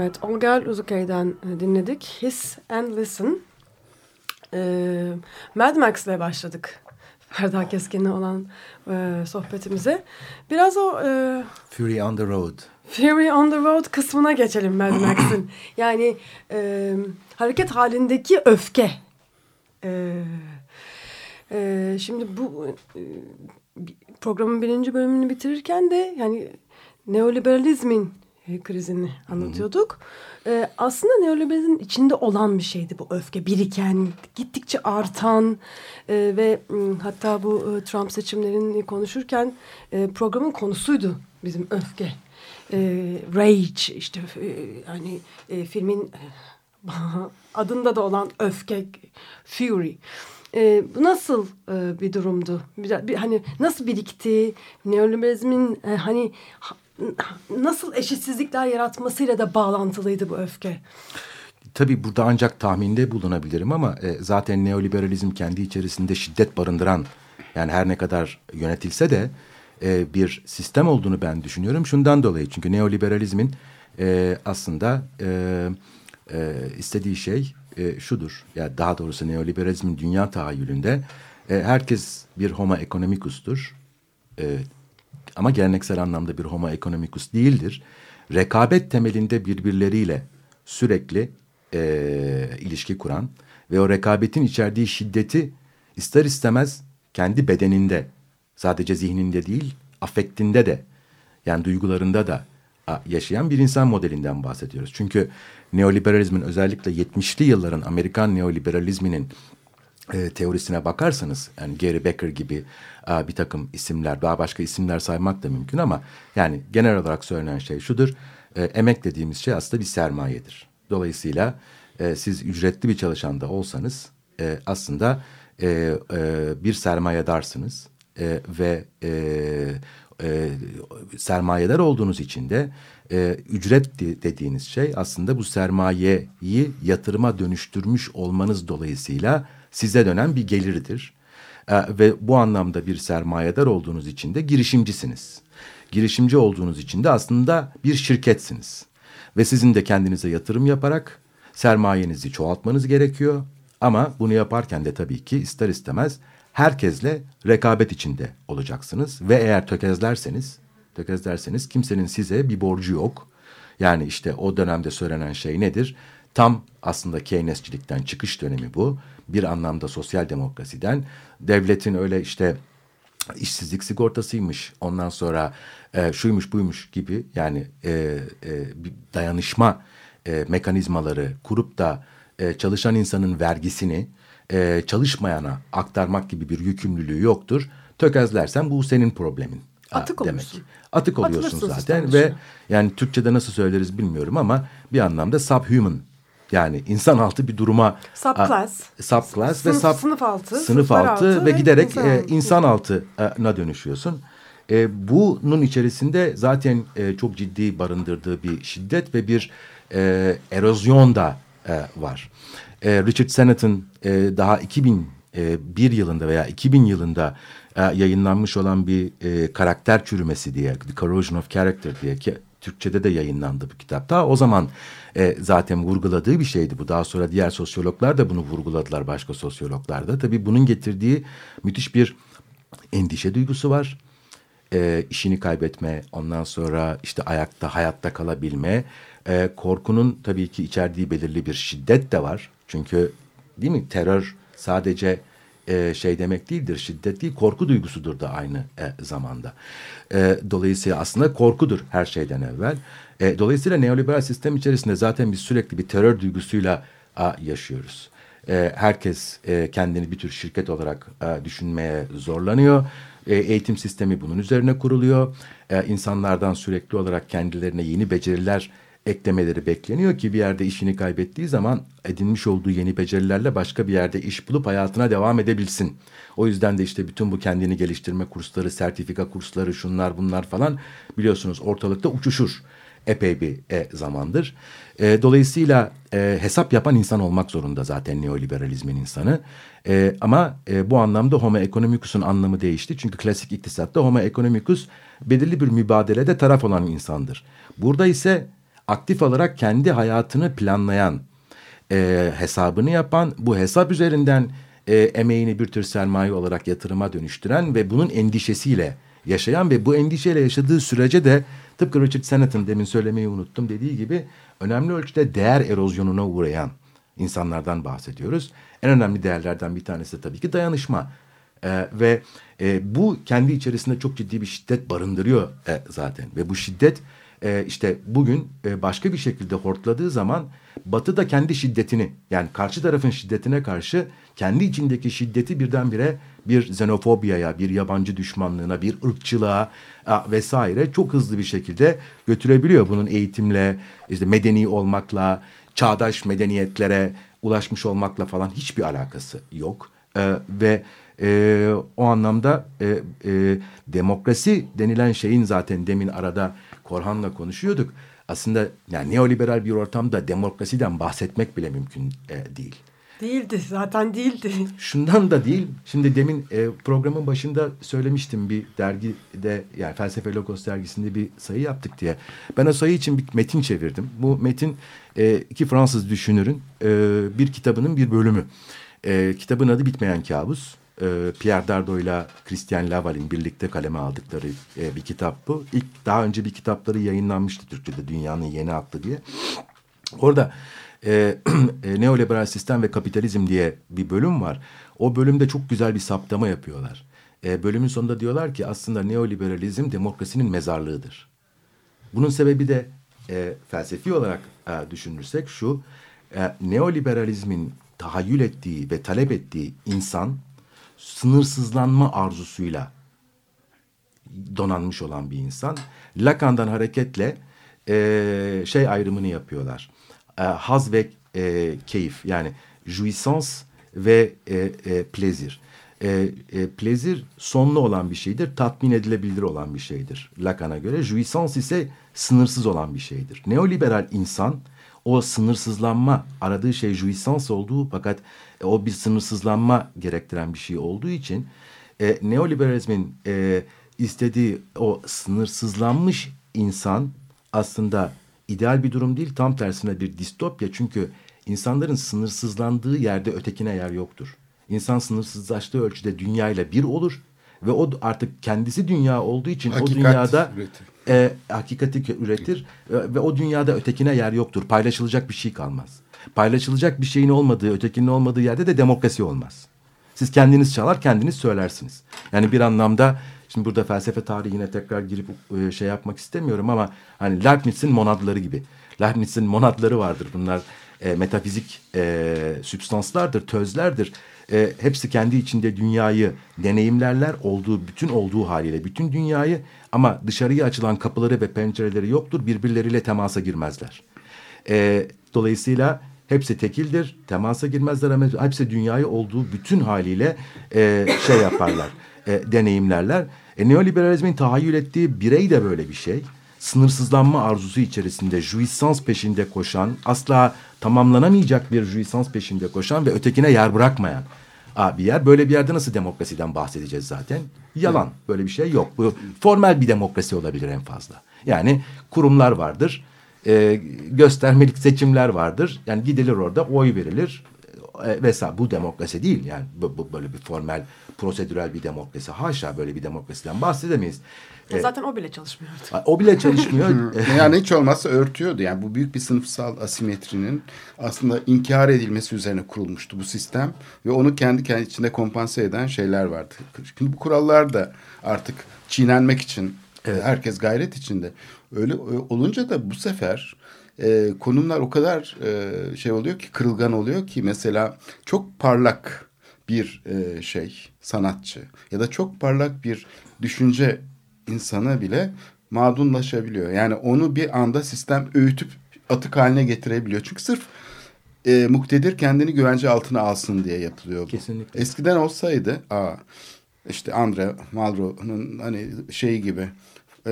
Evet, Olga Uzukay'dan e, dinledik. Hiss and Listen. Ee, Mad Max'le başladık. (laughs) Ferda Keskin'le olan e, sohbetimize. Biraz o e, Fury on the Road. Fury on the Road kısmına geçelim Mad (clears throat) Max'in. yani e, hareket halindeki öfke. E, e, şimdi bu e, programın birinci bölümünü bitirirken de yani neoliberalizmin e, krizini anlatıyorduk. E, aslında neoliberalizmin içinde olan bir şeydi bu öfke. Biriken, gittikçe artan e, ve hatta bu e, Trump seçimlerini konuşurken e, programın konusuydu bizim öfke. E, rage işte e, yani e, filmin e, (laughs) adında da olan öfke, fury. E, bu nasıl e, bir durumdu? Bir, bir, hani nasıl birikti? Neoliberalizmin e, hani ha- nasıl eşitsizlikler yaratmasıyla da bağlantılıydı bu öfke? Tabii burada ancak tahminde bulunabilirim ama e, zaten neoliberalizm kendi içerisinde şiddet barındıran yani her ne kadar yönetilse de e, bir sistem olduğunu ben düşünüyorum. Şundan dolayı çünkü neoliberalizmin e, aslında e, e, istediği şey e, şudur. Yani daha doğrusu neoliberalizmin dünya tahayyülünde e, herkes bir homo economicus'tur. E, ama geleneksel anlamda bir homo economicus değildir. Rekabet temelinde birbirleriyle sürekli e, ilişki kuran ve o rekabetin içerdiği şiddeti ister istemez kendi bedeninde sadece zihninde değil afektinde de yani duygularında da yaşayan bir insan modelinden bahsediyoruz. Çünkü neoliberalizmin özellikle 70'li yılların Amerikan neoliberalizminin e, teorisine bakarsanız yani Gary Becker gibi a, bir takım isimler daha başka isimler saymak da mümkün ama yani genel olarak söylenen şey şudur e, emek dediğimiz şey aslında bir sermayedir. Dolayısıyla e, siz ücretli bir çalışan da olsanız e, aslında e, e, bir sermayedarsınız e, ve e, e, sermayedar olduğunuz için de e, ücret de- dediğiniz şey aslında bu sermayeyi yatırıma dönüştürmüş olmanız dolayısıyla size dönen bir gelirdir. E, ve bu anlamda bir sermayedar olduğunuz için de girişimcisiniz. Girişimci olduğunuz için de aslında bir şirketsiniz. Ve sizin de kendinize yatırım yaparak sermayenizi çoğaltmanız gerekiyor. Ama bunu yaparken de tabii ki ister istemez herkesle rekabet içinde olacaksınız. Ve eğer tökezlerseniz, tökezlerseniz kimsenin size bir borcu yok. Yani işte o dönemde söylenen şey nedir? Tam aslında Keynesçilikten çıkış dönemi bu. Bir anlamda sosyal demokrasiden devletin öyle işte işsizlik sigortasıymış ondan sonra e, şuymuş buymuş gibi yani e, e, bir dayanışma e, mekanizmaları kurup da e, çalışan insanın vergisini e, çalışmayana aktarmak gibi bir yükümlülüğü yoktur. Tökezlersen bu senin problemin. Atık demek. olursun. Atık oluyorsun Atılırsın zaten ve yani Türkçe'de nasıl söyleriz bilmiyorum ama bir anlamda subhuman yani insan altı bir duruma Subclass. a, subclass ve Sınıf- sub, sınıf altı, sınıf altı altı ve ve giderek insan e, insan altına dönüşüyorsun. E, bunun içerisinde zaten e, çok ciddi barındırdığı bir şiddet ve bir e, erozyon da e, var. E, Richard Sennett'ın e, daha 2001 yılında veya 2000 yılında e, yayınlanmış olan bir e, karakter çürümesi diye, The Corrosion of Character diye ki Türkçe'de de yayınlandı bu kitap. Daha o zaman e, zaten vurguladığı bir şeydi bu. Daha sonra diğer sosyologlar da bunu vurguladılar başka sosyologlar da. Tabii bunun getirdiği müthiş bir endişe duygusu var. E, işini kaybetme, ondan sonra işte ayakta, hayatta kalabilme. E, korkunun tabii ki içerdiği belirli bir şiddet de var. Çünkü değil mi terör sadece e, şey demek değildir, şiddet değil, korku duygusudur da aynı e, zamanda. E, dolayısıyla aslında korkudur her şeyden evvel. E, dolayısıyla neoliberal sistem içerisinde zaten biz sürekli bir terör duygusuyla a, yaşıyoruz. E, herkes e, kendini bir tür şirket olarak e, düşünmeye zorlanıyor. E, eğitim sistemi bunun üzerine kuruluyor. E, insanlardan sürekli olarak kendilerine yeni beceriler eklemeleri bekleniyor ki bir yerde işini kaybettiği zaman edinmiş olduğu yeni becerilerle başka bir yerde iş bulup hayatına devam edebilsin. O yüzden de işte bütün bu kendini geliştirme kursları, sertifika kursları, şunlar bunlar falan biliyorsunuz ortalıkta uçuşur epey bir e, zamandır. E, dolayısıyla e, hesap yapan insan olmak zorunda zaten neoliberalizmin insanı. E, ama e, bu anlamda homo economicus'un anlamı değişti. Çünkü klasik iktisatta homo economicus belirli bir mübadelede taraf olan insandır. Burada ise aktif olarak kendi hayatını planlayan, e, hesabını yapan, bu hesap üzerinden e, emeğini bir tür sermaye olarak yatırıma dönüştüren ve bunun endişesiyle yaşayan ve bu endişeyle yaşadığı sürece de tıpkı Richard Sennett'ın demin söylemeyi unuttum dediği gibi önemli ölçüde değer erozyonuna uğrayan insanlardan bahsediyoruz. En önemli değerlerden bir tanesi de tabii ki dayanışma. Ee, ve e, bu kendi içerisinde çok ciddi bir şiddet barındırıyor e, zaten. Ve bu şiddet e, işte bugün e, başka bir şekilde hortladığı zaman Batı da kendi şiddetini yani karşı tarafın şiddetine karşı kendi içindeki şiddeti birdenbire bir xenofobiyaya, bir yabancı düşmanlığına, bir ırkçılığa a, vesaire çok hızlı bir şekilde götürebiliyor. Bunun eğitimle, işte medeni olmakla, çağdaş medeniyetlere ulaşmış olmakla falan hiçbir alakası yok. E, ve e, o anlamda e, e, demokrasi denilen şeyin zaten demin arada Korhan'la konuşuyorduk. Aslında yani neoliberal bir ortamda demokrasiden bahsetmek bile mümkün e, değil. Değildi zaten değildi. (laughs) Şundan da değil. Şimdi demin e, programın başında söylemiştim bir dergide yani Felsefe Logos dergisinde bir sayı yaptık diye. Ben o sayı için bir metin çevirdim. Bu metin e, iki Fransız düşünürün e, bir kitabının bir bölümü. E, kitabın adı Bitmeyen Kabus. E, Pierre Dardo ile Christian Laval'in birlikte kaleme aldıkları e, bir kitap bu. İlk daha önce bir kitapları yayınlanmıştı Türkçe'de Dünyanın Yeni Aklı diye. Orada e, (clears throat) e, neoliberal sistem ve kapitalizm diye bir bölüm var. O bölümde çok güzel bir saptama yapıyorlar. E, bölümün sonunda diyorlar ki aslında neoliberalizm demokrasinin mezarlığıdır. Bunun sebebi de e, felsefi olarak e, düşünürsek şu, e, neoliberalizmin tahayyül ettiği ve talep ettiği insan sınırsızlanma arzusuyla donanmış olan bir insan. Lacan'dan hareketle e, şey ayrımını yapıyorlar. E, haz ve e, keyif yani jouissance ve e, e, plaisir. E, e, plezir sonlu olan bir şeydir, tatmin edilebilir olan bir şeydir Lacan'a göre. Jouissance ise sınırsız olan bir şeydir. Neoliberal insan o sınırsızlanma aradığı şey jouissance olduğu fakat e, o bir sınırsızlanma gerektiren bir şey olduğu için e, neoliberalizmin e, istediği o sınırsızlanmış insan aslında ideal bir durum değil tam tersine bir distopya çünkü insanların sınırsızlandığı yerde ötekine yer yoktur. İnsan sınırsızlaştığı ölçüde dünyayla bir olur ve o artık kendisi dünya olduğu için Hakikat o dünyada üretir. E, hakikati üretir e, ve o dünyada ötekine yer yoktur. Paylaşılacak bir şey kalmaz. Paylaşılacak bir şeyin olmadığı, ötekinin olmadığı yerde de demokrasi olmaz. Siz kendiniz çalar, kendiniz söylersiniz. Yani bir anlamda şimdi burada felsefe tarihine tekrar girip e, şey yapmak istemiyorum ama hani Leibniz'in monadları gibi. Leibniz'in monadları vardır. Bunlar e, metafizik e, sübstanslardır, tözlerdir. E, hepsi kendi içinde dünyayı deneyimlerler olduğu bütün olduğu haliyle bütün dünyayı ama dışarıya açılan kapıları ve pencereleri yoktur. Birbirleriyle temasa girmezler. E, dolayısıyla hepsi tekildir, temasa girmezler ama hepsi dünyayı olduğu bütün haliyle e, şey yaparlar, e, deneyimlerler. E, neoliberalizmin tahayyül ettiği birey de böyle bir şey. Sınırsızlanma arzusu içerisinde jouissance peşinde koşan, asla tamamlanamayacak bir jouissance peşinde koşan ve ötekine yer bırakmayan bir yer. Böyle bir yerde nasıl demokrasiden bahsedeceğiz zaten? Yalan. Böyle bir şey yok. Bu formel bir demokrasi olabilir en fazla. Yani kurumlar vardır. E, göstermelik seçimler vardır. Yani gidilir orada oy verilir. E, vesaire. Bu demokrasi değil. Yani bu, bu böyle bir formel, prosedürel bir demokrasi. Haşa böyle bir demokrasiden bahsedemeyiz. E, Zaten o bile çalışmıyordu. o bile çalışmıyor. (laughs) yani hiç olmazsa örtüyordu. Yani bu büyük bir sınıfsal asimetrinin aslında inkar edilmesi üzerine kurulmuştu bu sistem. Ve onu kendi kendi içinde kompanse eden şeyler vardı. Şimdi bu kurallar da artık çiğnenmek için Evet. herkes gayret içinde. Öyle olunca da bu sefer e, konumlar o kadar e, şey oluyor ki kırılgan oluyor ki mesela çok parlak bir e, şey sanatçı ya da çok parlak bir düşünce insanı bile mağdunlaşabiliyor. Yani onu bir anda sistem öğütüp atık haline getirebiliyor. Çünkü sırf e, muktedir kendini güvence altına alsın diye yapılıyor bu. Kesinlikle. Eskiden olsaydı aa, işte Andre Malraux'un hani şeyi gibi e,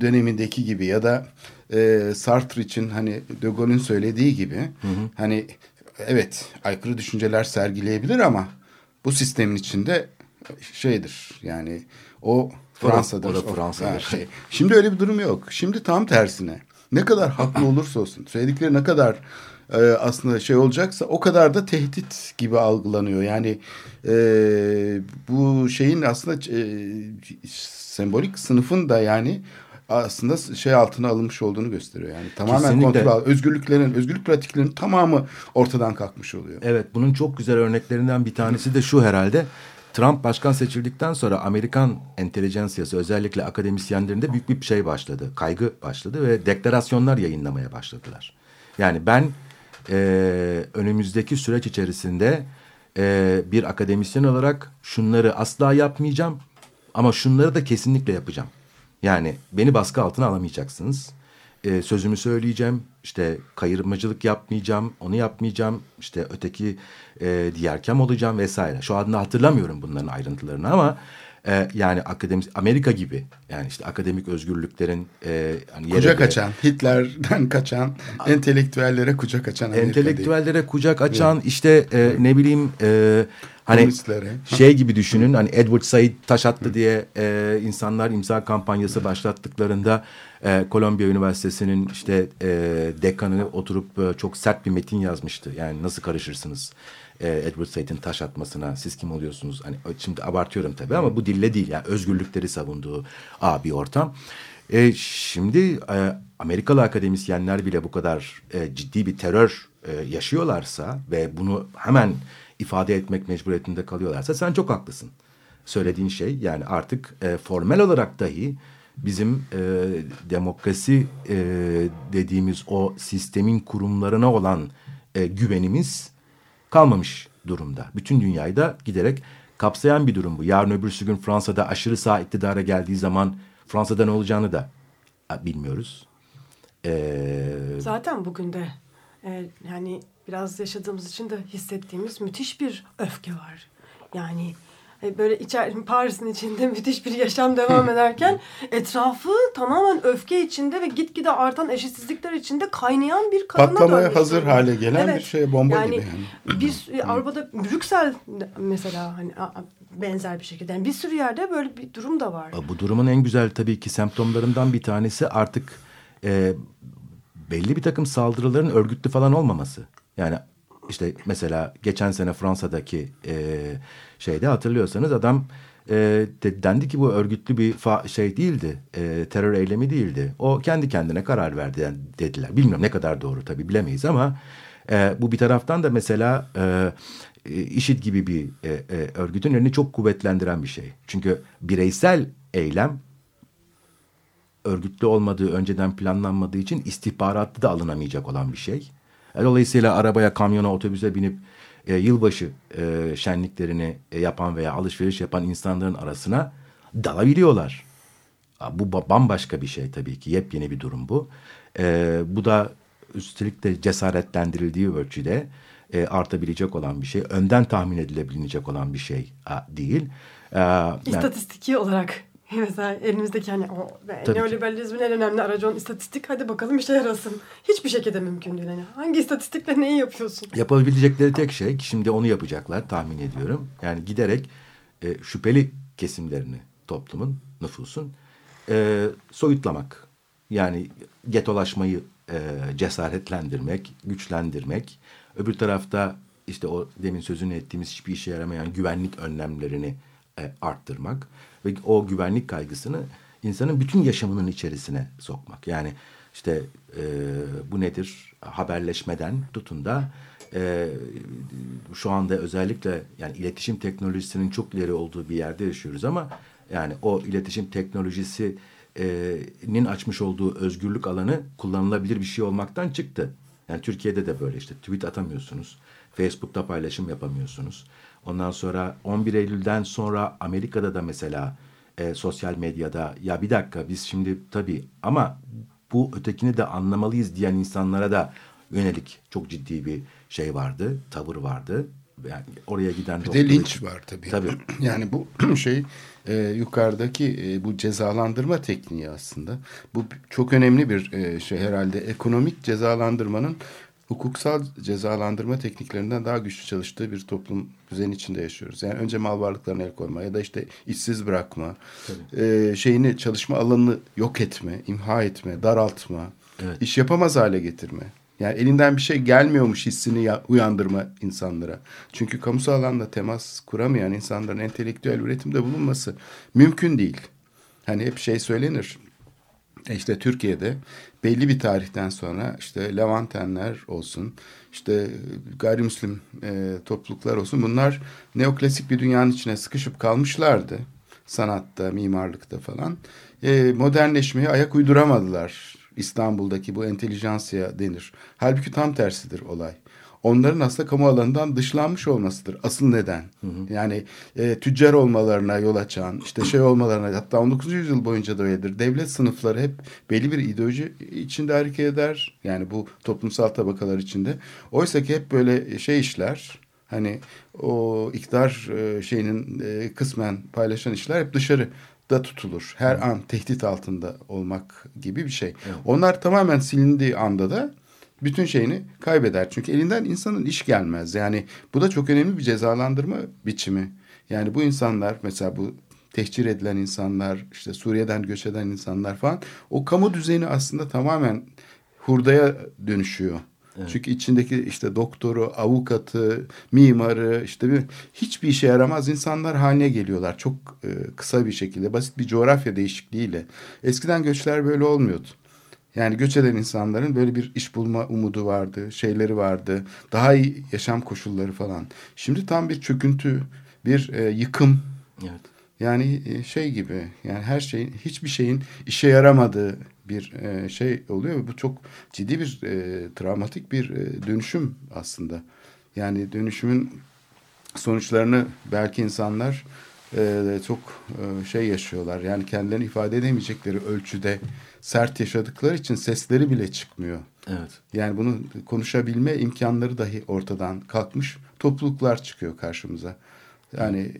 dönemindeki gibi ya da e, Sartre için hani De Gaulle'ün söylediği gibi hani evet aykırı düşünceler sergileyebilir ama bu sistemin içinde şeydir yani o O da- Fransa'dır. o da Fransa'dır. ha, şey. Şimdi öyle bir durum yok. Şimdi tam tersine. Ne kadar haklı (clears throat) olursa olsun, söyledikleri ne kadar e, aslında şey olacaksa o kadar da tehdit gibi algılanıyor. Yani e, bu şeyin aslında e, sembolik sınıfın da yani aslında şey altına alınmış olduğunu gösteriyor. Yani tamamen Kesinlikle. kontrol, özgürlüklerin, özgürlük pratiklerinin tamamı ortadan kalkmış oluyor. Evet bunun çok güzel örneklerinden bir tanesi de şu herhalde. Trump başkan seçildikten sonra Amerikan entelijansiyası özellikle akademisyenlerinde büyük bir şey başladı. Kaygı başladı ve deklarasyonlar yayınlamaya başladılar. Yani ben e, önümüzdeki süreç içerisinde e, bir akademisyen olarak şunları asla yapmayacağım ama şunları da kesinlikle yapacağım. Yani beni baskı altına alamayacaksınız. E, sözümü söyleyeceğim. İşte kayırmacılık yapmayacağım. Onu yapmayacağım. İşte öteki e, diğerkem olacağım vesaire. Şu anda hatırlamıyorum bunların ayrıntılarını ama e, yani akademik Amerika gibi. Yani işte akademik özgürlüklerin e, hani Kucak göre- açan, Hitler'den kaçan, entelektüellere kucak açan Amerika değil. entelektüellere kucak açan işte e, ne bileyim e, hani şey gibi düşünün hani Edward Said taş attı diye e, insanlar imza kampanyası başlattıklarında e, Kolombiya Üniversitesi'nin işte e, dekanı oturup e, çok sert bir metin yazmıştı. Yani nasıl karışırsınız e, Edward Said'in taş atmasına siz kim oluyorsunuz? Hani şimdi abartıyorum tabii ama bu dille değil yani özgürlükleri savunduğu a, bir ortam. E, şimdi e, Amerikalı akademisyenler bile bu kadar e, ciddi bir terör e, yaşıyorlarsa ve bunu hemen ifade etmek mecburiyetinde kalıyorlarsa sen çok haklısın. Söylediğin şey yani artık e, formel olarak dahi bizim e, demokrasi e, dediğimiz o sistemin kurumlarına olan e, güvenimiz kalmamış durumda. Bütün dünyayı da giderek kapsayan bir durum bu. Yarın öbürsü gün Fransa'da aşırı sağ iktidara geldiği zaman Fransa'da ne olacağını da bilmiyoruz. Ee, Zaten bugün de e, yani biraz yaşadığımız için de hissettiğimiz müthiş bir öfke var. Yani böyle içer, Paris'in içinde (laughs) müthiş bir yaşam devam ederken etrafı tamamen öfke içinde ve gitgide artan eşitsizlikler içinde kaynayan bir kadına Patlamaya dönmüş hazır hale gelen Evet. bir şey bomba yani gibi yani. Bir e, Avrupa'da Brüksel mesela hani benzer bir şekilde. Yani bir sürü yerde böyle bir durum da var. Bu durumun en güzel tabii ki semptomlarından bir tanesi artık e, belli bir takım saldırıların örgütlü falan olmaması. Yani işte mesela geçen sene Fransa'daki e, şeyde hatırlıyorsanız adam e, de- dendi ki bu örgütlü bir fa- şey değildi. E, terör eylemi değildi. O kendi kendine karar verdi dediler. Bilmiyorum ne kadar doğru tabii bilemeyiz ama e, bu bir taraftan da mesela e, IŞİD gibi bir e, e, örgütün önünü çok kuvvetlendiren bir şey. Çünkü bireysel eylem örgütlü olmadığı, önceden planlanmadığı için istihbaratlı da alınamayacak olan bir şey. Dolayısıyla arabaya, kamyona, otobüse binip e, yılbaşı e, şenliklerini e, yapan veya alışveriş yapan insanların arasına dalabiliyorlar. Bu ba- bambaşka bir şey tabii ki. Yepyeni bir durum bu. E, bu da üstelik de cesaretlendirildiği ölçüde e, artabilecek olan bir şey. Önden tahmin edilebilecek olan bir şey değil. E, yani- İstatistiki olarak (laughs) mesela elimizdeki hani o Tabii ki. neoliberalizmin en önemli aracı olan istatistik hadi bakalım işe yarasın. Hiçbir şekilde mümkün değil. Yani hangi istatistikle neyi yapıyorsun? Yapabilecekleri tek şey şimdi onu yapacaklar tahmin ediyorum. Yani giderek e, şüpheli kesimlerini toplumun, nüfusun e, soyutlamak. Yani getolaşmayı e, cesaretlendirmek, güçlendirmek. Öbür tarafta işte o demin sözünü ettiğimiz hiçbir işe yaramayan güvenlik önlemlerini e, arttırmak. Ve o güvenlik kaygısını insanın bütün yaşamının içerisine sokmak. Yani işte e, bu nedir? Haberleşmeden tutun da e, şu anda özellikle yani iletişim teknolojisinin çok ileri olduğu bir yerde yaşıyoruz ama yani o iletişim teknolojisinin açmış olduğu özgürlük alanı kullanılabilir bir şey olmaktan çıktı. Yani Türkiye'de de böyle işte tweet atamıyorsunuz. Facebook'ta paylaşım yapamıyorsunuz. Ondan sonra 11 Eylül'den sonra Amerika'da da mesela e, sosyal medyada ya bir dakika biz şimdi tabii ama bu ötekini de anlamalıyız diyen insanlara da yönelik çok ciddi bir şey vardı, tavır vardı. Yani oraya giden Bir de linç için- var tabii. Tabii. (clears throat) Yani bu (clears throat) şey e, yukarıdaki e, bu cezalandırma tekniği aslında. Bu çok önemli bir e, şey herhalde. Ekonomik cezalandırmanın hukuksal cezalandırma tekniklerinden daha güçlü çalıştığı bir toplum düzeni içinde yaşıyoruz. Yani önce mal varlıklarına el koyma ya da işte işsiz bırakma, e, şeyini çalışma alanını yok etme, imha etme, daraltma, Evet. iş yapamaz hale getirme. Yani elinden bir şey gelmiyormuş hissini ya- uyandırma insanlara. Çünkü kamusal alanda temas kuramayan insanların entelektüel üretimde bulunması mümkün değil. Hani hep şey söylenir. E İşte Türkiye'de belli bir tarihten sonra işte Levantenler olsun, işte gayrimüslim e, topluluklar olsun bunlar neoklasik bir dünyanın içine sıkışıp kalmışlardı. Sanatta, mimarlıkta falan. E, modernleşmeye ayak uyduramadılar. İstanbul'daki bu entelijansiya denir. Halbuki tam tersidir olay. Onların aslında kamu alanından dışlanmış olmasıdır asıl neden. Yani e, tüccar olmalarına yol açan, işte şey olmalarına hatta 19. yüzyıl boyunca da öyledir. Devlet sınıfları hep belli bir ideoloji içinde hareket eder. Yani bu toplumsal tabakalar içinde. Oysa ki hep böyle şey işler, hani o iktidar e, şeyinin e, kısmen paylaşan işler hep dışarı da tutulur. Her an tehdit altında olmak gibi bir şey. Onlar tamamen silindiği anda da bütün şeyini kaybeder. Çünkü elinden insanın iş gelmez. Yani bu da çok önemli bir cezalandırma biçimi. Yani bu insanlar mesela bu tehcir edilen insanlar, işte Suriye'den göç eden insanlar falan o kamu düzeni aslında tamamen hurdaya dönüşüyor. Çünkü içindeki işte doktoru, avukatı, mimarı işte bir, hiçbir işe yaramaz insanlar haline geliyorlar. Çok e, kısa bir şekilde basit bir coğrafya değişikliğiyle. Eskiden göçler böyle olmuyordu. Yani göç eden insanların böyle bir iş bulma umudu vardı, şeyleri vardı. Daha iyi yaşam koşulları falan. Şimdi tam bir çöküntü, bir e, yıkım. Evet. Yani e, şey gibi yani her şeyin hiçbir şeyin işe yaramadığı bir e, şey oluyor. Bu çok ciddi bir e, travmatik bir e, dönüşüm aslında. Yani dönüşümün sonuçlarını belki insanlar e, çok e, şey yaşıyorlar. Yani kendilerini ifade edemeyecekleri ölçüde sert yaşadıkları için sesleri bile çıkmıyor. Evet. Yani bunu konuşabilme imkanları dahi ortadan kalkmış topluluklar çıkıyor karşımıza. Yani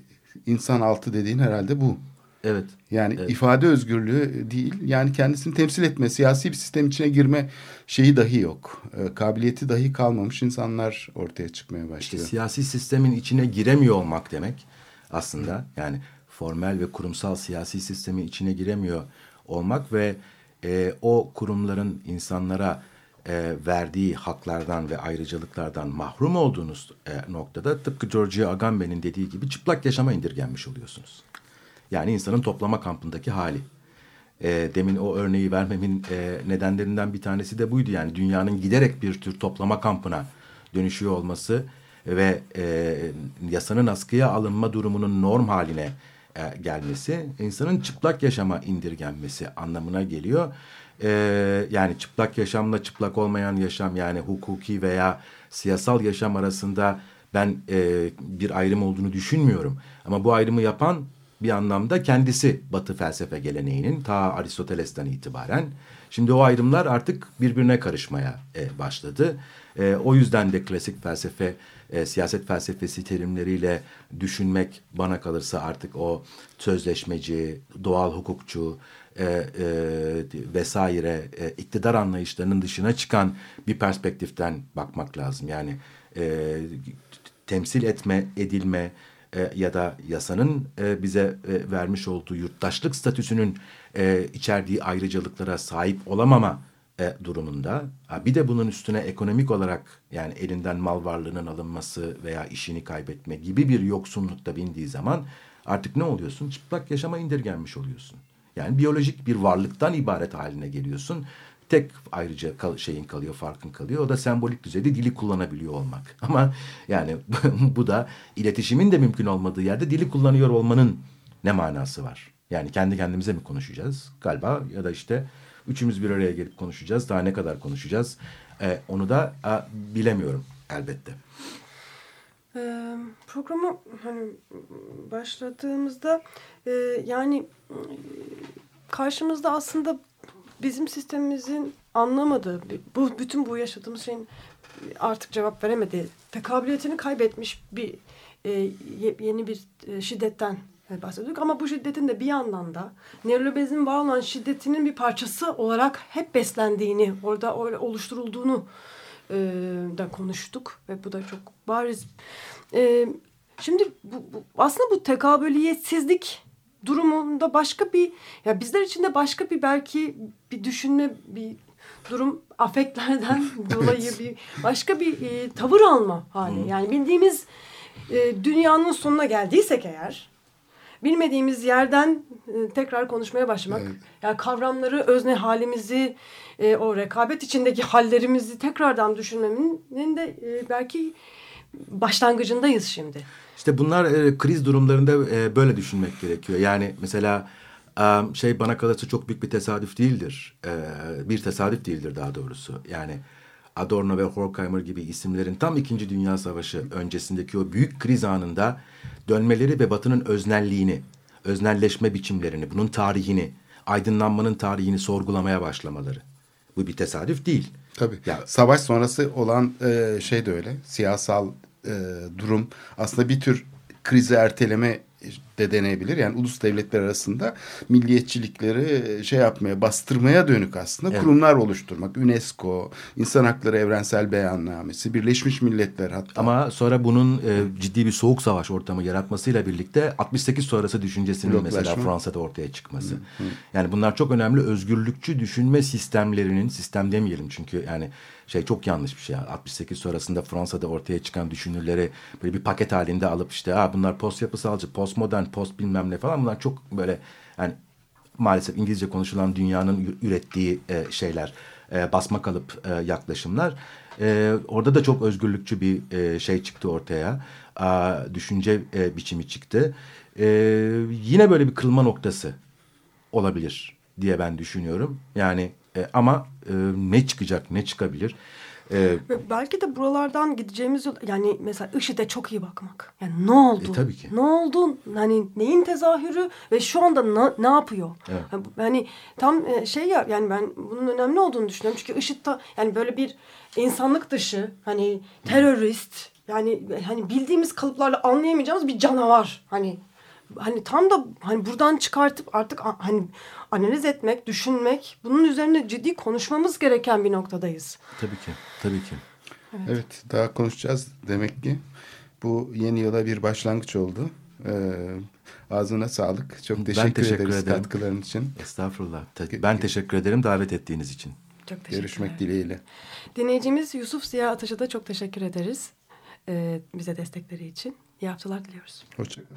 insan altı dediğin herhalde bu. Evet. Yani Evet. ifade özgürlüğü değil, yani kendisini temsil etme, siyasi bir sistem içine girme şeyi dahi yok. E, kabiliyeti dahi kalmamış insanlar ortaya çıkmaya İşte başlıyor. siyasi sistemin içine giremiyor olmak demek aslında. Yani formel ve kurumsal siyasi sistemin içine giremiyor olmak ve e, o kurumların insanlara e, verdiği haklardan ve ayrıcalıklardan mahrum olduğunuz e, noktada tıpkı Giorgio Agamben'in dediği gibi çıplak yaşama indirgenmiş oluyorsunuz. Yani insanın toplama kampındaki hali. E, demin o örneği vermemin e, nedenlerinden bir tanesi de buydu. Yani dünyanın giderek bir tür toplama kampına dönüşüyor olması ve e, yasanın askıya alınma durumunun norm haline gelmesi insanın çıplak yaşama indirgenmesi anlamına geliyor. E, yani çıplak yaşamla çıplak olmayan yaşam yani hukuki veya siyasal yaşam arasında ben e, bir ayrım olduğunu düşünmüyorum. Ama bu ayrımı yapan bir anlamda kendisi Batı felsefe geleneğinin ta Aristoteles'ten itibaren. Şimdi o ayrımlar artık birbirine karışmaya e, başladı. E, o yüzden de klasik felsefe, e, siyaset felsefesi terimleriyle düşünmek bana kalırsa artık o sözleşmeci, doğal hukukçu e, e, vesaire e, iktidar anlayışlarının dışına çıkan bir perspektiften bakmak lazım. Yani e, temsil etme, edilme, e, ya da yasanın e, bize e, vermiş olduğu yurttaşlık statüsünün e, içerdiği ayrıcalıklara sahip olamama e, durumunda. Bir de bunun üstüne ekonomik olarak yani elinden mal varlığının alınması veya işini kaybetme gibi bir yoksunlukta bindiği zaman artık ne oluyorsun? Çıplak yaşama indirgenmiş oluyorsun. Yani biyolojik bir varlıktan ibaret haline geliyorsun. Tek ayrıca kal- şeyin kalıyor, farkın kalıyor. O da sembolik düzeyde dili kullanabiliyor olmak. (laughs) Ama yani (laughs) bu da iletişimin de mümkün olmadığı yerde dili kullanıyor olmanın ne manası var? Yani kendi kendimize mi konuşacağız galiba ya da işte üçümüz bir araya gelip konuşacağız. Daha ne kadar konuşacağız? Ee, onu da a, bilemiyorum elbette. Ee, programa hani başladığımızda e, yani e, karşımızda aslında bizim sistemimizin anlamadığı bu bütün bu yaşadığımız şeyin artık cevap veremediği tekabiliyetini kaybetmiş bir e, ye- yeni bir e, şiddetten bahsediyorduk ama bu şiddetin de bir yandan da neoliberalizmin var olan şiddetinin bir parçası olarak hep beslendiğini orada öyle oluşturulduğunu e, da konuştuk ve bu da çok bariz. E, şimdi bu, bu, aslında bu tekabüliyetsizlik durumunda başka bir ya bizler için de başka bir belki bir düşünme bir durum afektlerden (laughs) dolayı bir başka bir e, tavır alma hali. Yani bildiğimiz e, dünyanın sonuna geldiysek eğer bilmediğimiz yerden e, tekrar konuşmaya başlamak. Evet. Yani kavramları, özne halimizi, e, o rekabet içindeki hallerimizi tekrardan düşünmenin de e, belki başlangıcındayız şimdi. İşte bunlar e, kriz durumlarında e, böyle düşünmek gerekiyor. Yani mesela e, şey bana kalırsa çok büyük bir tesadüf değildir. E, bir tesadüf değildir daha doğrusu. Yani Adorno ve Horkheimer gibi isimlerin tam İkinci Dünya Savaşı öncesindeki o büyük kriz anında dönmeleri ve Batı'nın öznelliğini, öznelleşme biçimlerini, bunun tarihini, aydınlanmanın tarihini sorgulamaya başlamaları. Bu bir tesadüf değil. Tabii. Ya- Savaş sonrası olan e, şey de öyle. Siyasal e, durum aslında bir tür krizi erteleme de deneyebilir. Yani ulus devletler arasında milliyetçilikleri şey yapmaya, bastırmaya dönük aslında Evet. kurumlar oluşturmak. UNESCO, İnsan Hakları Evrensel Beyannamesi, Birleşmiş Milletler hatta. Ama sonra bunun e, ciddi bir soğuk savaş ortamı yaratmasıyla birlikte 68 sonrası düşüncesinin Bloklaşma. mesela Fransa'da ortaya çıkması. Yani bunlar çok önemli özgürlükçü düşünme sistemlerinin sistem demeyelim çünkü yani şey çok yanlış bir şey. 68 sonrasında Fransa'da ortaya çıkan düşünürleri böyle bir paket halinde alıp işte ha bunlar post yapısalcı, postmodern, post bilmem ne falan bunlar çok böyle yani maalesef İngilizce konuşulan dünyanın ürettiği e, şeyler, e, basma kalıp e, yaklaşımlar. E, orada da çok özgürlükçü bir e, şey çıktı ortaya, Aa, düşünce e, biçimi çıktı. E, yine böyle bir kırılma noktası olabilir diye ben düşünüyorum. Yani e, ama e, ne çıkacak, ne çıkabilir? E, belki de buralardan gideceğimiz yol yani mesela IŞİD'e çok iyi bakmak. Yani ne oldu? E, tabii ki. Ne oldu? Hani neyin tezahürü ve şu anda ne, ne yapıyor? Evet. Yani tam e, şey ya yani ben bunun önemli olduğunu düşünüyorum. Çünkü IŞİD ta, yani böyle bir insanlık dışı hani terörist yani hani bildiğimiz kalıplarla anlayamayacağımız bir canavar. Hani hani tam da hani buradan çıkartıp artık hani analiz etmek, düşünmek, bunun üzerine ciddi konuşmamız gereken bir noktadayız. tabii ki, tabii ki. Evet daha konuşacağız demek ki. Bu yeni yıla bir başlangıç oldu. Ee, ağzına sağlık. Çok teşekkür, teşekkür ederiz ederim. katkıların için. Estağfurullah. Te- Ben teşekkür ederim davet ettiğiniz için. Çok teşekkürler. Görüşmek dileğiyle. Dinleyicimiz Yusuf Ziya Ataş'a da çok teşekkür ederiz. Ee, bize destekleri için. İyi haftalar diliyoruz. Hoşçakalın.